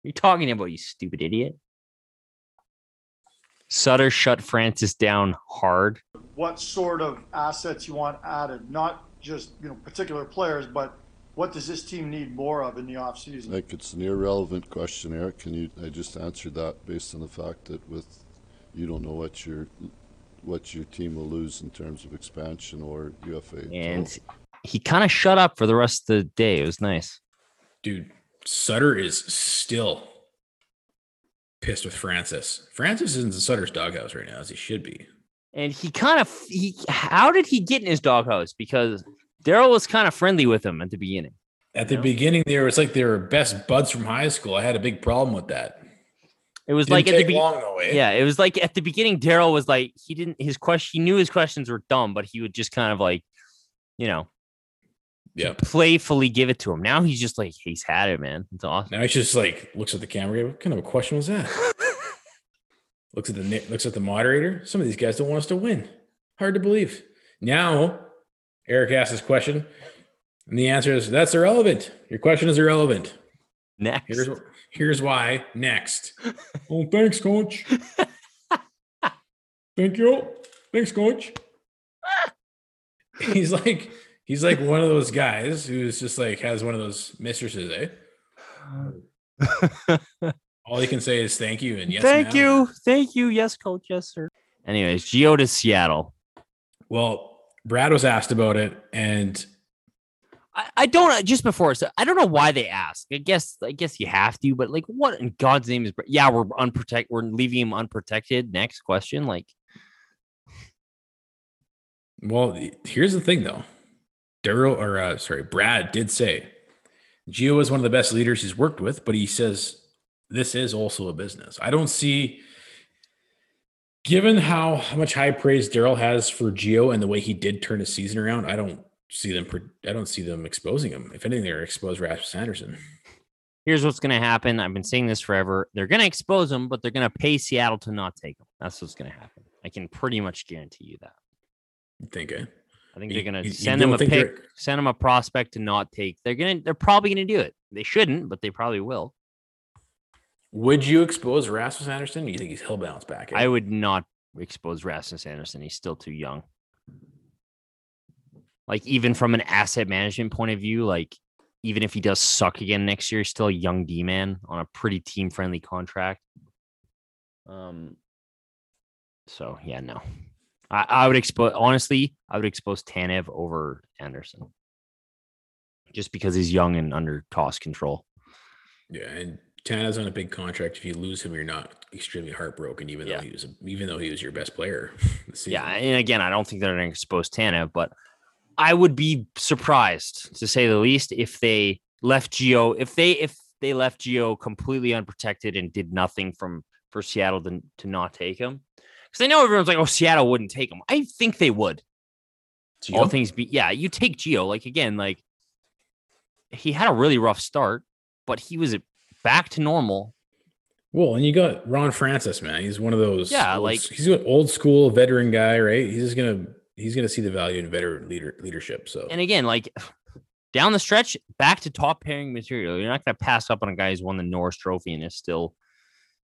are you talking about, you stupid idiot? Sutter shut Francis down hard. what sort of assets you want added, not just, you know, particular players, but what does this team need more of in the offseason? Like it's an irrelevant question, Eric. Can you? I just answered that based on the fact that with you don't know what your what your team will lose in terms of expansion or UFA. And he kind of shut up for the rest of the day. It was nice. dude, Sutter is still pissed with Francis. Francis is in Sutter's doghouse right now, as he should be. And he kind of he how did he get in his doghouse? Because Daryl was kind of friendly with him at the beginning. At the beginning, there was like they were best buds from high school. I had a big problem with that. It was Didn't like at the take be- long though, eh? yeah, it was like at the beginning. Daryl was like he didn't his question. He knew his questions were dumb, but he would just kind of like, you know, Yeah. playfully give it to him. Now he's just like he's had it, man. It's awesome. Now he just like looks at the camera. What kind of a question was that? looks at the na- looks at the moderator. Some of these guys don't want us to win. Hard to believe. Now, Eric asks this question, and the answer is that's irrelevant. Your question is irrelevant. Next, here's here's why. Next. oh, thanks, coach. Thank you. Thanks, coach. he's like he's like one of those guys who's just like has one of those mistresses, eh? All he can say is thank you and yes. Thank ma'am. you, thank you. Yes, coach. Yes, sir. Anyways, Gio to Seattle. Well, Brad was asked about it, and I, I don't just before so I don't know why they ask. I guess I guess you have to, but like what in God's name is yeah, we're unprotected we're leaving him unprotected. Next question. Like well, here's the thing though. Daryl or uh, sorry, Brad did say Gio is one of the best leaders he's worked with, but he says this is also a business. I don't see given how, much high praise Daryl has for Gio and the way he did turn his season around, I don't see them I don't see them exposing him. If anything, they're expose Rasmus Andersson. here's what's gonna happen. I've been saying this forever. They're gonna expose him, but they're gonna pay Seattle to not take him. That's what's gonna happen. I can pretty much guarantee you that. You think, eh? I think they're you- you send him a pick, they're- send him a prospect to not take. They're gonna they're probably gonna do it. They shouldn't, but they probably will. Would you expose Rasmus Andersson? Do you think he's he'll bounce back? I would not expose Rasmus Andersson. He's still too young. Like even from an asset management point of view, like even if he does suck again next year, he's still a young D man on a pretty team friendly contract. Um. So yeah, no, I, I would expose honestly, I would expose Tanev over Andersson, just because he's young and under cost control. Yeah, and Tanev's on a big contract. If you lose him, you're not extremely heartbroken, even Yeah. though he was even though he was your best player. Yeah, and again, I don't think they're going to expose Tana, but I would be surprised to say the least if they left Gio if they if they left Gio completely unprotected and did nothing from for Seattle to, to not take him. Because I know everyone's like, oh, Seattle wouldn't take him. I think they would. All things be yeah, you take Gio. Like again, like he had a really rough start, but he was back to normal. Well, and you got Ron Francis, man. He's one of those. Yeah, old- like- he's an old school veteran guy, right? He's just gonna he's gonna see the value in veteran leader leadership. So And again, like down the stretch, back to top pairing material. You're not to pass up on a guy who's won the Norris Trophy and is still.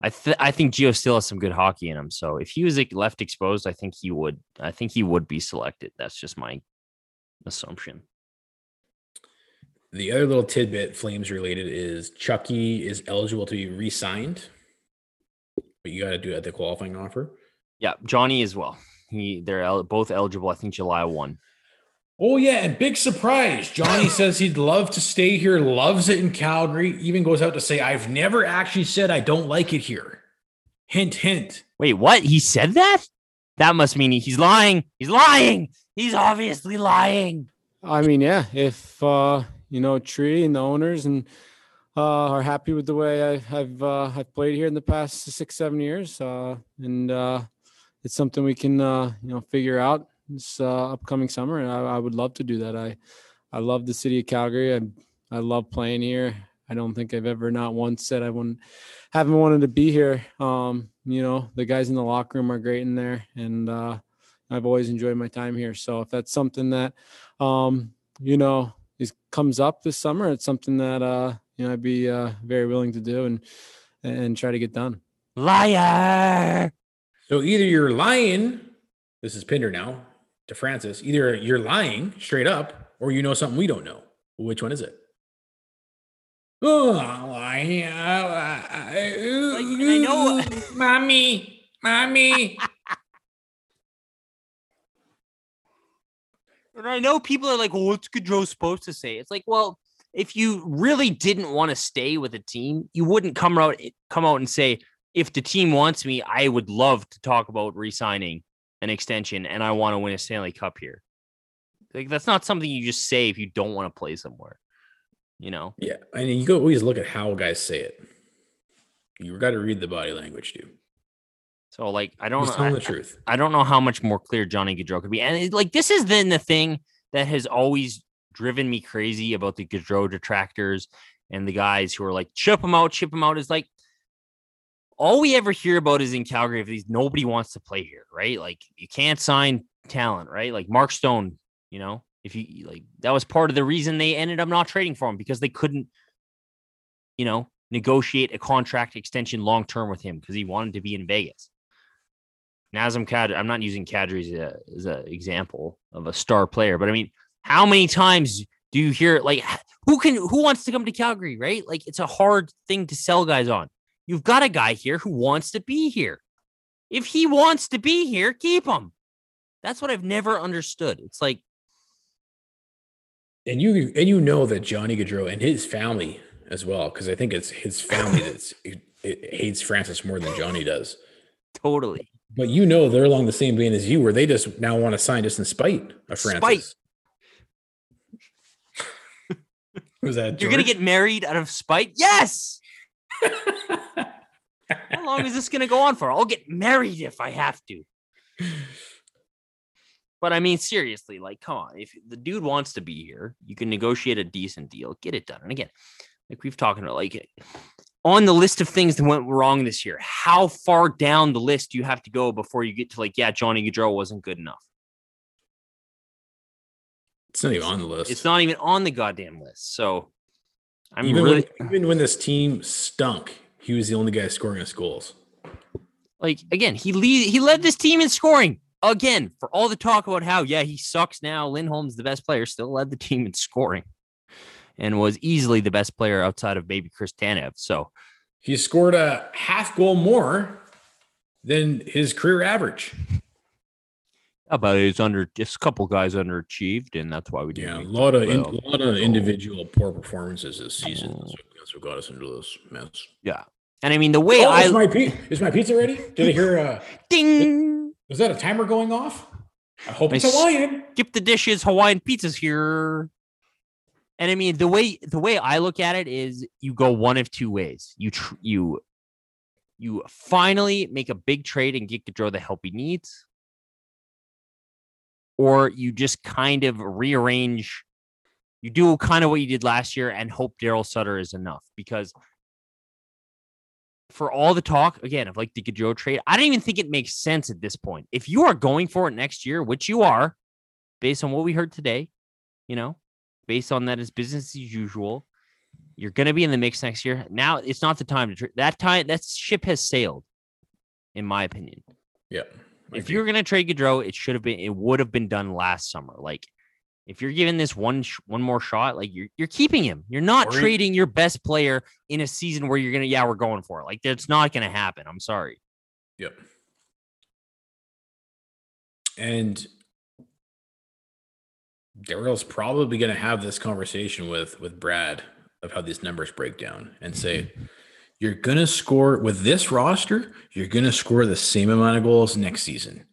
I th- I think Gio still has some good hockey in him. So if he was like, left exposed, I think he would. I think he would be selected. That's just my assumption. The other little tidbit, Flames related, is Chucky is eligible to be re-signed but you got to do it at the qualifying offer. Yeah, Johnny as well. He they're el- both eligible. I think July one. Oh yeah, and big surprise. Johnny says he'd love to stay here, loves it in Calgary, even goes out to say, I've never actually said I don't like it here. Hint, hint. Wait, what? He said that? That must mean he's lying. He's lying. He's obviously lying. I mean, yeah, if uh, you know Tree and the owners and uh, are happy with the way I, I've uh, I've played here in the past six seven years, uh, and uh, it's something we can uh, you know figure out this uh, upcoming summer, and I, I would love to do that. I I love the city of Calgary. I I love playing here. I don't think I've ever not once said I wouldn't haven't wanted to be here. Um, you know, the guys in the locker room are great in there, and uh, I've always enjoyed my time here. So if that's something that um, you know is comes up this summer, it's something that uh, you know I'd be uh, very willing to do and and try to get done. Liar. So either you're lying, this is Pinder now to Francis, either you're lying straight up or you know something we don't know. Which one is it? Oh, I, I know. mommy, mommy. And I know people are like, well, what's Gaudreau supposed to say? It's like, well, if you really didn't want to stay with a team, you wouldn't come out eh, come out and say, if the team wants me, I would love to talk about re-signing an extension and I want to win a Stanley Cup here. Like that's not something you just say if you don't want to play somewhere. You know? Yeah. I mean, you go always look at how guys say it. You got to read the body language too. So like I don't He's know telling I, the truth. I don't know how much more clear Johnny Gaudreau could be. And it, like this is then the thing that has always driven me crazy about the Gaudreau detractors and the guys who are like chip him out, chip him out is like all we ever hear about is in Calgary if these nobody wants to play here, right? Like you can't sign talent, right? Like Mark Stone, you know, if you like that was part of the reason they ended up not trading for him because they couldn't, you know, negotiate a contract extension long term with him because he wanted to be in Vegas. Nazem Kadri, I'm not using Kadri as an example of a star player, but I mean, how many times do you hear like who can who wants to come to Calgary, right? Like it's a hard thing to sell guys on. You've got a guy here who wants to be here. If he wants to be here, keep him. That's what I've never understood. It's like and you and you know that Johnny Gaudreau and his family as well, because I think it's his family that's it, it hates Francis more than Johnny does. Totally. But you know they're along the same vein as you, where they just now want to sign just in spite of Francis. Spite. Was that you're gonna get married out of spite? Yes. How long is this gonna go on for? I'll get married if I have to. But I mean, seriously, like, come on. If the dude wants to be here, you can negotiate a decent deal, get it done. And again, like we've talked about, like on the list of things that went wrong this year, how far down the list do you have to go before you get to like, yeah, Johnny Gaudreau wasn't good enough? It's not even on the list. It's not even on the goddamn list. So I'm even really when, even when this team stunk, he was the only guy scoring us goals. like again, he lead, he led this team in scoring. Again, for all the talk about how yeah, he sucks now. Lindholm's the best player, still led the team in scoring and was easily the best player outside of maybe Chris Tanev. So He scored a half goal more than his career average. How about it's under just a couple guys underachieved, and that's why we didn't. Yeah, a lot of the in, a lot of individual poor performances this season. That's what, that's what got us into this mess. Yeah, and I mean the way oh, I is my pi- is my pizza ready? Did I hear? Uh, ding. Was that a timer going off? I hope I it's Hawaiian. Skip the dishes, Hawaiian pizzas here. And I mean the way the way I look at it is you go one of two ways. You tr- you you finally make a big trade and get Gaudreau the help he needs, or you just kind of rearrange. You do kind of what you did last year and hope Daryl Sutter is enough because for all the talk again of like the Gaudreau trade, I don't even think it makes sense at this point. If you are going for it next year, which you are, based on what we heard today, you know, based on that, is business as usual. You're going to be in the mix next year. Now it's not the time to trade. That time that ship has sailed, in my opinion. Yeah. If you're going to trade Gaudreau, it should have been. It would have been done last summer. Like, if you're giving this one sh- one more shot, like you're you're keeping him. You're not Or trading your best player in a season where you're gonna. Yeah, we're going for it. Like that's not going to happen. I'm sorry. Yep. And Daryl's probably going to have this conversation with with Brad of how these numbers break down and say mm-hmm. you're going to score with this roster, you're going to score the same amount of goals next season.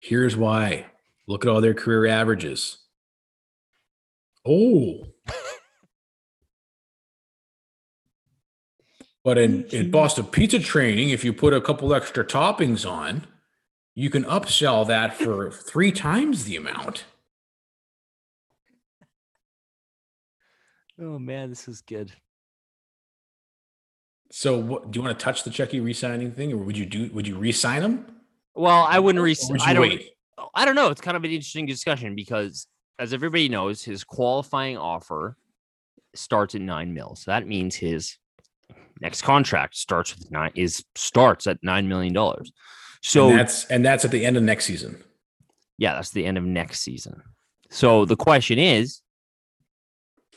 Here's why. Look at all their career averages. Oh. but in, in Boston pizza training, if you put a couple extra toppings on, you can upsell that for three times the amount. Oh man, this is good. So, what, do you want to touch the Chucky re-signing thing, or would you do? Would you re-sign him? Well, I wouldn't re. Or would I don't. wait? I don't know. It's kind of an interesting discussion because, as everybody knows, his qualifying offer starts at nine mil. So that means his next contract starts with nine is starts at nine million dollars. So and that's and that's at the end of next season. yeah, that's the end of next season. So the question is,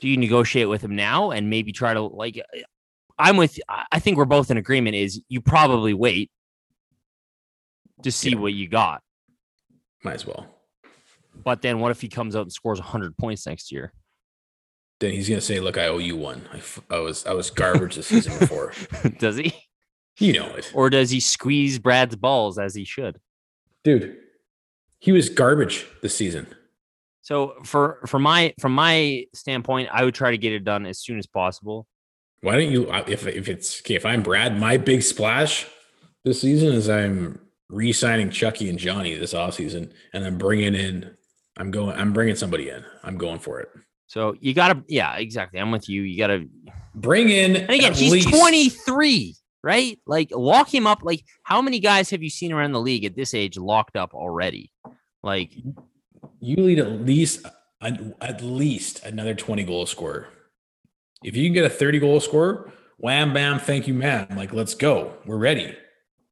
do you negotiate with him now and maybe try to like? Uh, I'm with. I think we're both in agreement. Is you probably wait to see what you got. Might as well. But then, what if he comes out and scores 100 points next year? Then he's gonna say, "Look, I owe you one. I, f- I was I was garbage the season before." does he? You know it, Or does he squeeze Brad's balls as he should? dude. He was garbage this season. So for for my from my standpoint, I would try to get it done as soon as possible. Why don't you? uh, If if it's okay, if I'm Brad, my big splash this season is I'm re-signing Chucky and Johnny this offseason, and I'm bringing in. I'm going. I'm bringing somebody in. I'm going for it. So you gotta, yeah, exactly. I'm with you. You gotta bring in. And again, he's least- 23, right? Like lock him up. Like how many guys have you seen around the league at this age locked up already? Like you need at least at, least another 20 goal scorer. If you can get a 30 goal scorer, wham bam, thank you, man. Like, let's go. We're ready.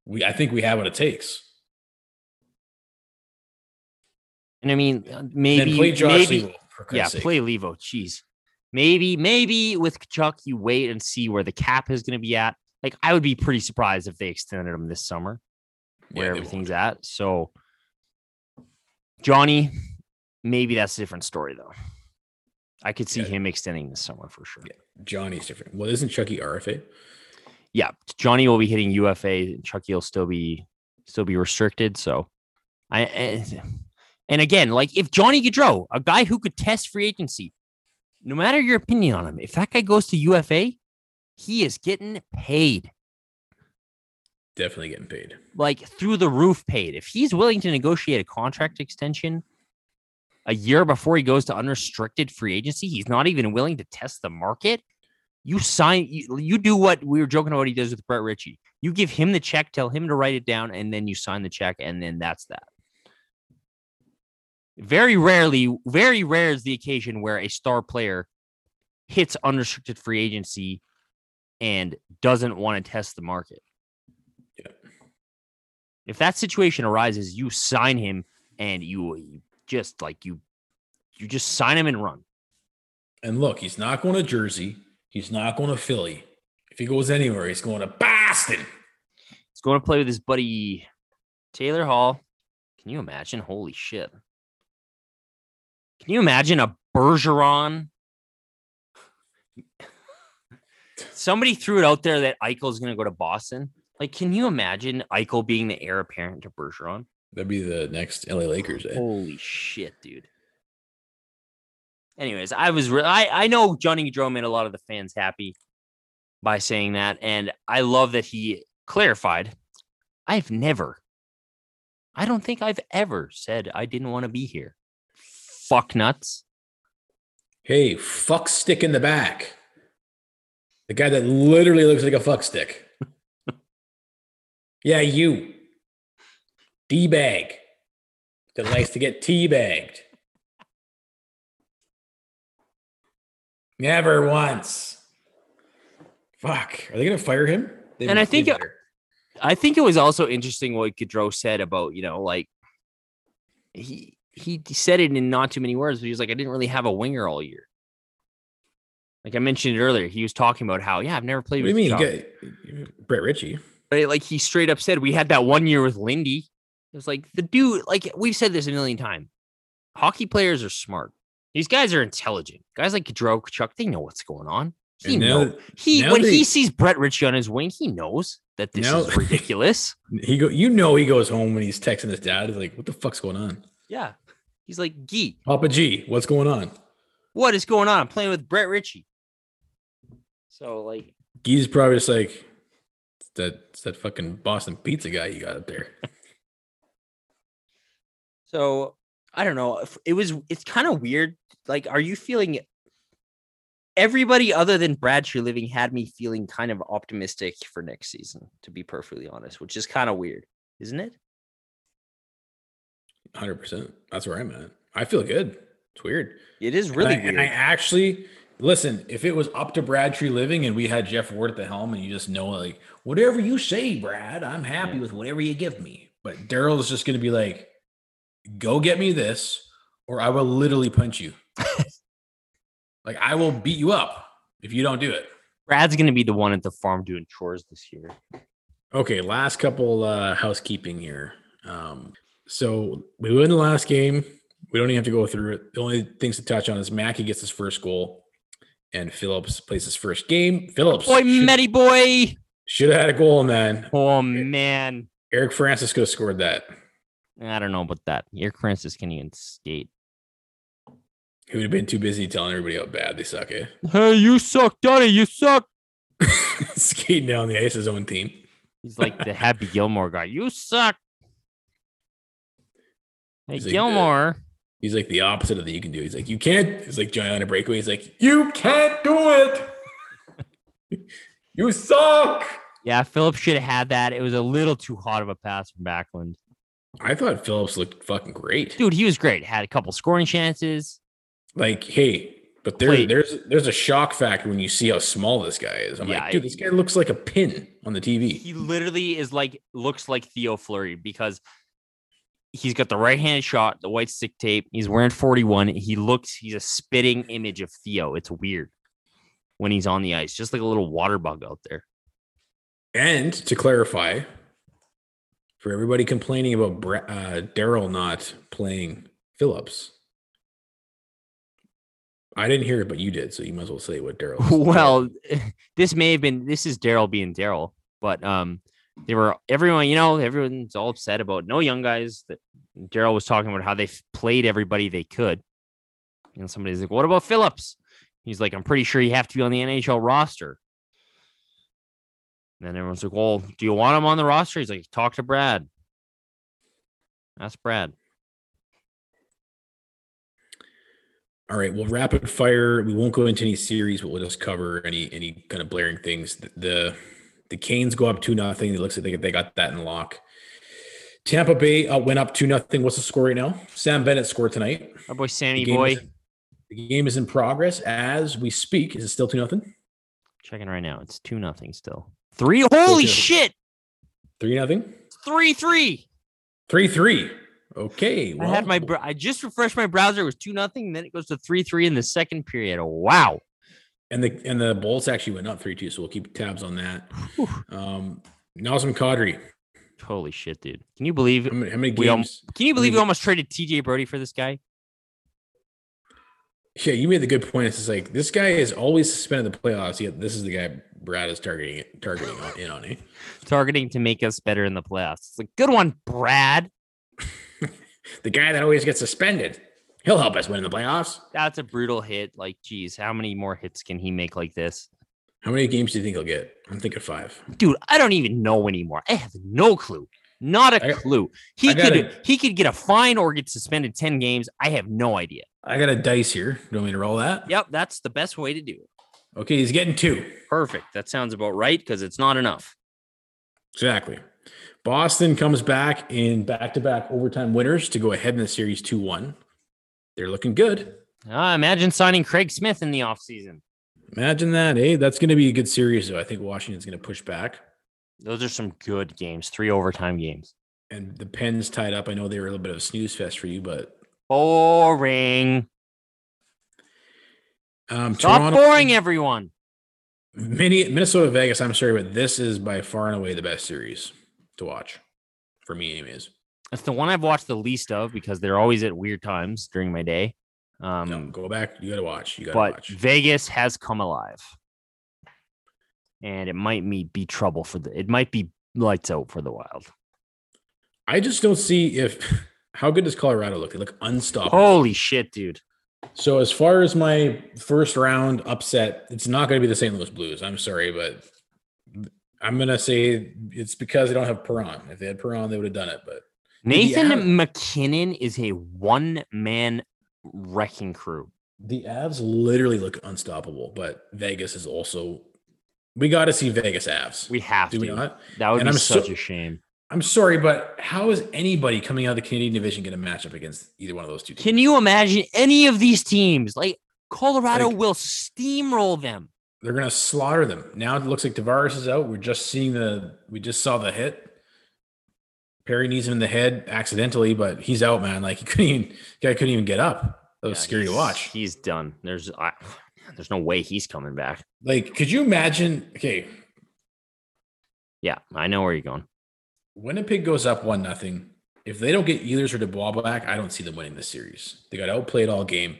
We I think we have what it takes. And I mean, uh, maybe play Josh maybe, Leivo, yeah, sake. play Leivo. Jeez, maybe maybe with Chuck, you wait and see where the cap is going to be at. Like, I would be pretty surprised if they extended him this summer, where Yeah, everything's at. So, Johnny, maybe that's a different story though. I could see him extending this summer for sure. Yeah. Johnny's different. Well, isn't Chucky RFA? yeah, Johnny will be hitting UFA. and Chucky will still be still be restricted. So, I and, and again, like if Johnny Gaudreau, a guy who could test free agency, no matter your opinion on him, if that guy goes to UFA, he is getting paid Definitely getting paid. like through the roof paid. If he's willing to negotiate a contract extension a year before he goes to unrestricted free agency, he's not even willing to test the market. You sign, you, you do what we were joking about he does with Brett Ritchie. You give him the check, tell him to write it down, and then you sign the check, and then that's that. Very rarely, very rare is the occasion where a star player hits unrestricted free agency and doesn't want to test the market. If that situation arises, you sign him and you just like you you just sign him and run. And look, he's not going to Jersey. He's not going to Philly. If he goes anywhere, he's going to Boston. He's going to play with his buddy Taylor Hall. Can you imagine? Holy shit. Can you imagine a Bergeron? Somebody threw it out there that Eichel is going to go to Boston. Like, can you imagine Eichel being the heir apparent to Bergeron? That'd be the next LA Lakers. Eh? Holy shit, dude. Anyways, I was re- I I know Johnny Gaudreau made a lot of the fans happy by saying that, and I love that he clarified. I've never, I don't think I've ever said I didn't want to be here. Fuck nuts. Hey, fuck stick in the back. The guy that literally looks like a fuck stick. yeah, you. D bag. That likes to get tea bagged. Never once. Fuck. Are they gonna fire him? They and I think it. I think it was also interesting what Gaudreau said about you know like he he said it in not too many words, but he was like I didn't really have a winger all year. Like I mentioned earlier, he was talking about how yeah I've never played What do you with mean? Chuck. You get Brett Ritchie. Right? Like he straight up said, we had that one year with Lindy. It was like the dude, like we've said this a million times. Hockey players are smart. These guys are intelligent. Guys like Gaudreau, Chuck, they know what's going on. He now know he when they- he sees Brett Ritchie on his wing, he knows that this Now- is ridiculous. He go, you know, he goes home when he's texting his dad. He's like, "What the fuck's going on?" yeah. He's like, Gee, Papa G, what's going on? what is going on? I'm playing with Brett Ritchie. So like Gee's probably just like, that that fucking Boston pizza guy you got up there. So I don't know. It was it's kind of weird. Like, are you feeling everybody other than Brad Treliving had me feeling kind of optimistic for next season, to be perfectly honest, which is kind of weird, isn't it? Hundred percent. That's where I'm at. I feel good. It's weird. It is And really I, weird. And I actually listen. If it was up to Brad Treliving and we had Geoff Ward at the helm, and you just know like whatever you say, Brad, I'm happy with whatever you give me. But Daryl's just going to be like, "Go get me this, or I will literally punch you. like I will beat you up if you don't do it." Brad's gonna be the one at the farm doing chores this year. Okay, last couple uh housekeeping here. Um, so we win the last game. We don't even have to go through it. The only things to touch on is Mackey gets his first goal, and Phillips plays his first game. Phillips Boy, should, Matty boy. should have had a goal that. Oh man. Eric Francisco scored that. I don't know about that. Eric Francis can even skate. He would have been too busy telling everybody how bad they suck. Eh? Hey, you suck, Donnie. You suck. Skating down the ice his own team. He's like the Happy Gilmore guy. You suck. Hey, He's like the- Gilmore. He's like the opposite of the you can do. He's like, you can't. He's like Johnny on a breakaway. He's like, you can't do it. you suck. Yeah, Phillips should have had that. It was a little too hot of a pass from Backlund. I thought Phillips looked fucking great. Dude, he was great. Had a couple scoring chances. Like, hey, but there, Played- there's there's a shock factor when you see how small this guy is. I'm Yeah, like, dude, this guy looks like a pin on the TV. He literally is like looks like Theo Fleury because he's got the right hand shot, the white stick tape. He's wearing 41. He looks, he's a spitting image of Theo. It's weird when he's on the ice, just like a little water bug out there. And to clarify, for everybody complaining about uh, Daryl not playing Phillips, I didn't hear it, but you did, so you might as well say what Daryl. Well, this may have been this is Daryl being Daryl, but um, they were everyone, you know, everyone's all upset about no young guys. That Daryl was talking about how they played everybody they could, and somebody's like, "What about Phillips?" He's like, "I'm pretty sure you have to be on the NHL roster." And then everyone's like, "Well, do you want him on the roster?" He's like, "Talk to Brad." That's Brad. All right, well, rapid fire. We won't go into any series, but we'll just cover any any kind of blaring things. The the, the Canes go up two nothing. It looks like they, they got that in lock. Tampa Bay uh, went up two nothing. What's the score right now? Sam Bennett scored tonight. Our boy Sammy The boy. is- the game is in progress as we speak. Is it still two nothing? Checking right now. It's two nothing still. Three. Holy shit! Three nothing. Three three. Three three. Okay. I had my br- I just refreshed my browser. It was two nothing. Then it goes to three three in the second period. Wow. and the and the Bolts actually went up three two, so we'll keep tabs on that. Um, Nazem Kadri. Holy shit, dude! Can you believe How many, how many we al- games? Can you believe many we almost traded TJ Brodie for this guy? Yeah, you made the good point. It's just like this guy is always suspended in the playoffs. Yet this is the guy Brad is targeting targeting in on. Eh? Targeting to make us better in the playoffs. It's like good one, Brad. The guy that always gets suspended. He'll help us win in the playoffs. That's a brutal hit. Like, geez, how many more hits can he make like this? How many games do you think he'll get? I'm thinking five. Dude, I don't even know anymore. I have no clue. Not a I- clue. He I could gotta- he could get a fine or get suspended 10 games. I have no idea. I got a dice here. Do you want me to roll that? Yep, that's the best way to do it. Okay, he's getting two. Perfect. That sounds about right because it's not enough. Exactly. Boston comes back in back-to-back overtime winners to go ahead in the series 2-1. They're looking good. Uh, imagine signing Craig Smith in the offseason. Imagine that, eh? That's going to be a good series, though. I think Washington's going to push back. Those are some good games, three overtime games. And the Pens tied up. I know they were a little bit of a snooze fest for you, but Boring. um, Stop Toronto, boring everyone. Mini, Minnesota Vegas. I'm sorry, but this is by far and away the best series to watch for me. Anyways, It's the one I've watched the least of because they're always at weird times during my day. Um, no, go back. You got to watch. You got to but watch. Vegas has come alive, and it might me be trouble for the. It might be lights out for the Wild. I just don't see if how good does Colorado look? They look unstoppable. Holy shit, dude! So as far as my first round upset, it's not going to be the St. Louis Blues. I'm sorry, but I'm going to say it's because they don't have Perron. If they had Perron, they would have done it. But Nathan MacKinnon is a one man wrecking crew. the Avs literally look unstoppable. But Vegas is also. We got to see Vegas Avs. We have Do to. we not? That would And be I'm such so- a shame. I'm sorry, but how is anybody coming out of the Canadian division going to match up against either one of those two teams? Can you imagine any of these teams? Like Colorado Like- will steamroll them. They're going to slaughter them. Now it looks like Tavares is out. We're just seeing the. We just saw the hit. Perry needs him in the head accidentally, but he's out, man. Like he couldn't even. Guy couldn't even get up. That was Yeah, scary to watch. He's done. There's I, there's no way he's coming back. Like, could you imagine? Okay, Yeah, I know where you're going. Winnipeg goes up one nothing. If they don't get Ehlers or Dubois back, I don't see them winning this series. They got outplayed all game.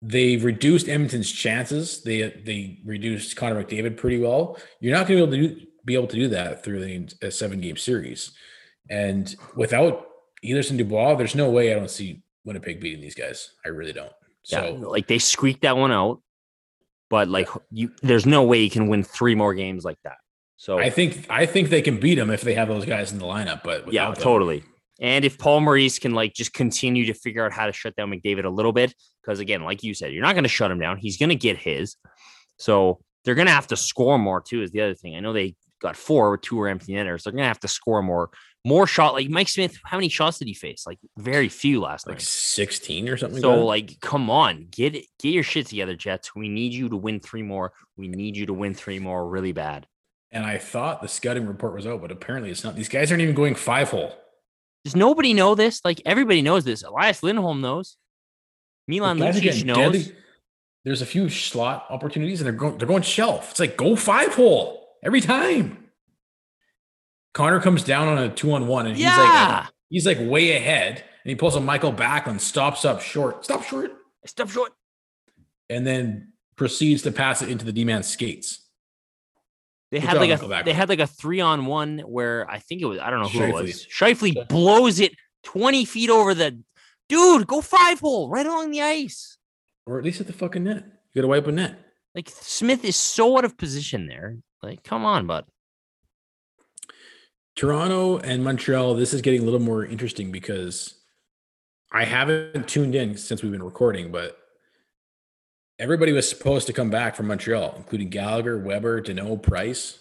They reduced Edmonton's chances. They they reduced Connor McDavid pretty well. You're not going to be able to do, be able to do that through the a seven game series. And without Ehlers and Dubois, there's no way I don't see Winnipeg beating these guys. I really don't. Yeah, So like they squeaked that one out, but like you, there's no way you can win three more games like that. So I think I think they can beat them if they have those guys in the lineup. But yeah, them- totally. And if Paul Maurice can like just continue to figure out how to shut down McDavid a little bit, because again, like you said, you're not going to shut him down. He's going to get his. So they're going to have to score more too. Is the other thing. I know they got four, two were empty netters. They're going to have to score more, more shot. Like Mike Smith, how many shots did he face? Like very few last like night. 16 or something. So like, like, come on, get it, get your shit together, Jets. We need you to win three more. We need you to win three more really bad. And I thought the scouting report was out, but apparently it's not. These guys aren't even going five hole. Does nobody know this? Like everybody knows this. Elias Lindholm knows. Milan The guys are Lucic knows. deadly. There's a few slot opportunities, and they're going. They're going shelf. It's like go five hole every time. Connor comes down on a two on one, and he's Yeah. like he's like way ahead, and he pulls a Michael back and stops up short, stop short, Stop short. and then proceeds to pass it into the D man skates. They had like a they had like a three on one where I think it was I don't know who it was. Shifley blows it twenty feet over the dude. Go five hole right along the ice. or at least at the fucking net. You got to wipe a net. Like Smith is so out of position there. Like come on, bud. Toronto and Montreal, this is getting a little more interesting because I haven't tuned in since we've been recording, but everybody was supposed to come back from Montreal, including Gallagher, Weber, Danault, Price.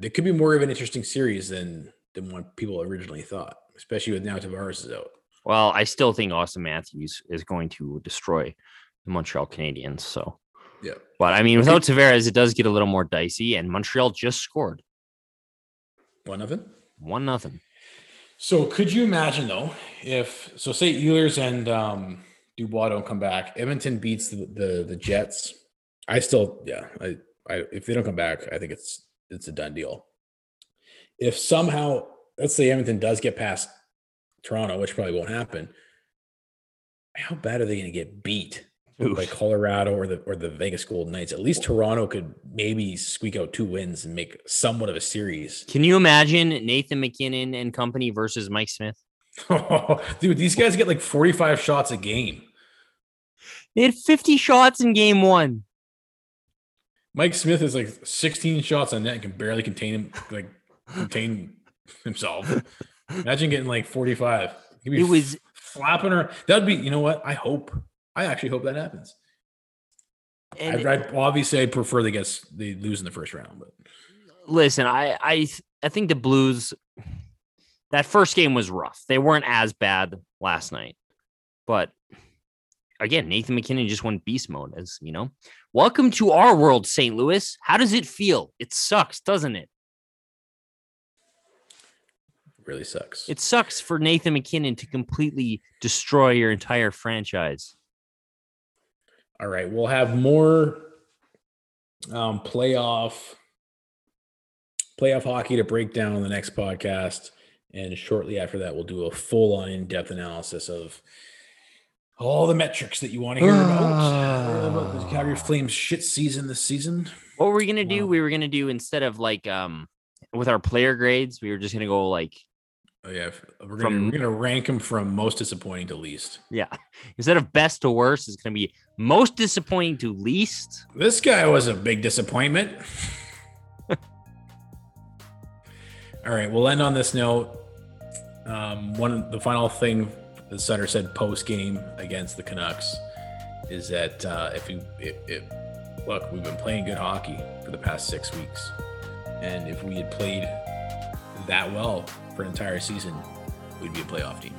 It could be more of an interesting series than than what people originally thought, especially with now Tavares is out. Well, I still think Auston Matthews is going to destroy the Montreal Canadiens. So, Yeah. but I mean, without Tavares, it does get a little more dicey. And Montreal just scored One of them. one nothing. So could you imagine though, if so say Ehlers and um Dubois don't come back, Edmonton beats the, the the Jets. I still yeah, I, I if they don't come back, I think it's it's a done deal. If somehow let's say Edmonton does get past Toronto, which probably won't happen, how bad are they going to get beat by Colorado or the or the Vegas Golden Knights? At least Toronto could maybe squeak out two wins and make somewhat of a series. Can you imagine Nathan MacKinnon and company versus Mike Smith? Dude, these guys get like 45 shots a game. They had 50 shots in game one. Mike Smith is like 16 shots on net and can barely contain him, like contain himself. Imagine getting like 45. He'd be It was- flapping her. That'd be, you know what? I hope. I actually hope that happens. And I, I obviously I prefer they get they lose in the first round, but listen, I I I think the Blues that first game was rough. They weren't as bad last night. But again, Nathan MacKinnon just went beast mode as, you know. Welcome to our world, St. Louis. How does it feel? It sucks, doesn't it? it really sucks. It sucks for Nathan MacKinnon to completely destroy your entire franchise. All right, we'll have more um, playoff playoff hockey to break down on the next podcast. And shortly after that, we'll do a full on in depth analysis of all the metrics that you want to hear about. about the Calgary Flames shit season this season. What were we gonna do? We were gonna do instead of like um with our player grades, we were just gonna go like Oh yeah, we're gonna from, we're gonna rank them from most disappointing to least. Yeah, instead of best to worst, it's gonna be most disappointing to least. This guy was a big disappointment. All right, we'll end on this note. Um, one the final thing that Sutter said post game against the Canucks is that uh, if we if, if, look, we've been playing good hockey for the past six weeks, and if we had played that well for an entire season, we'd be a playoff team.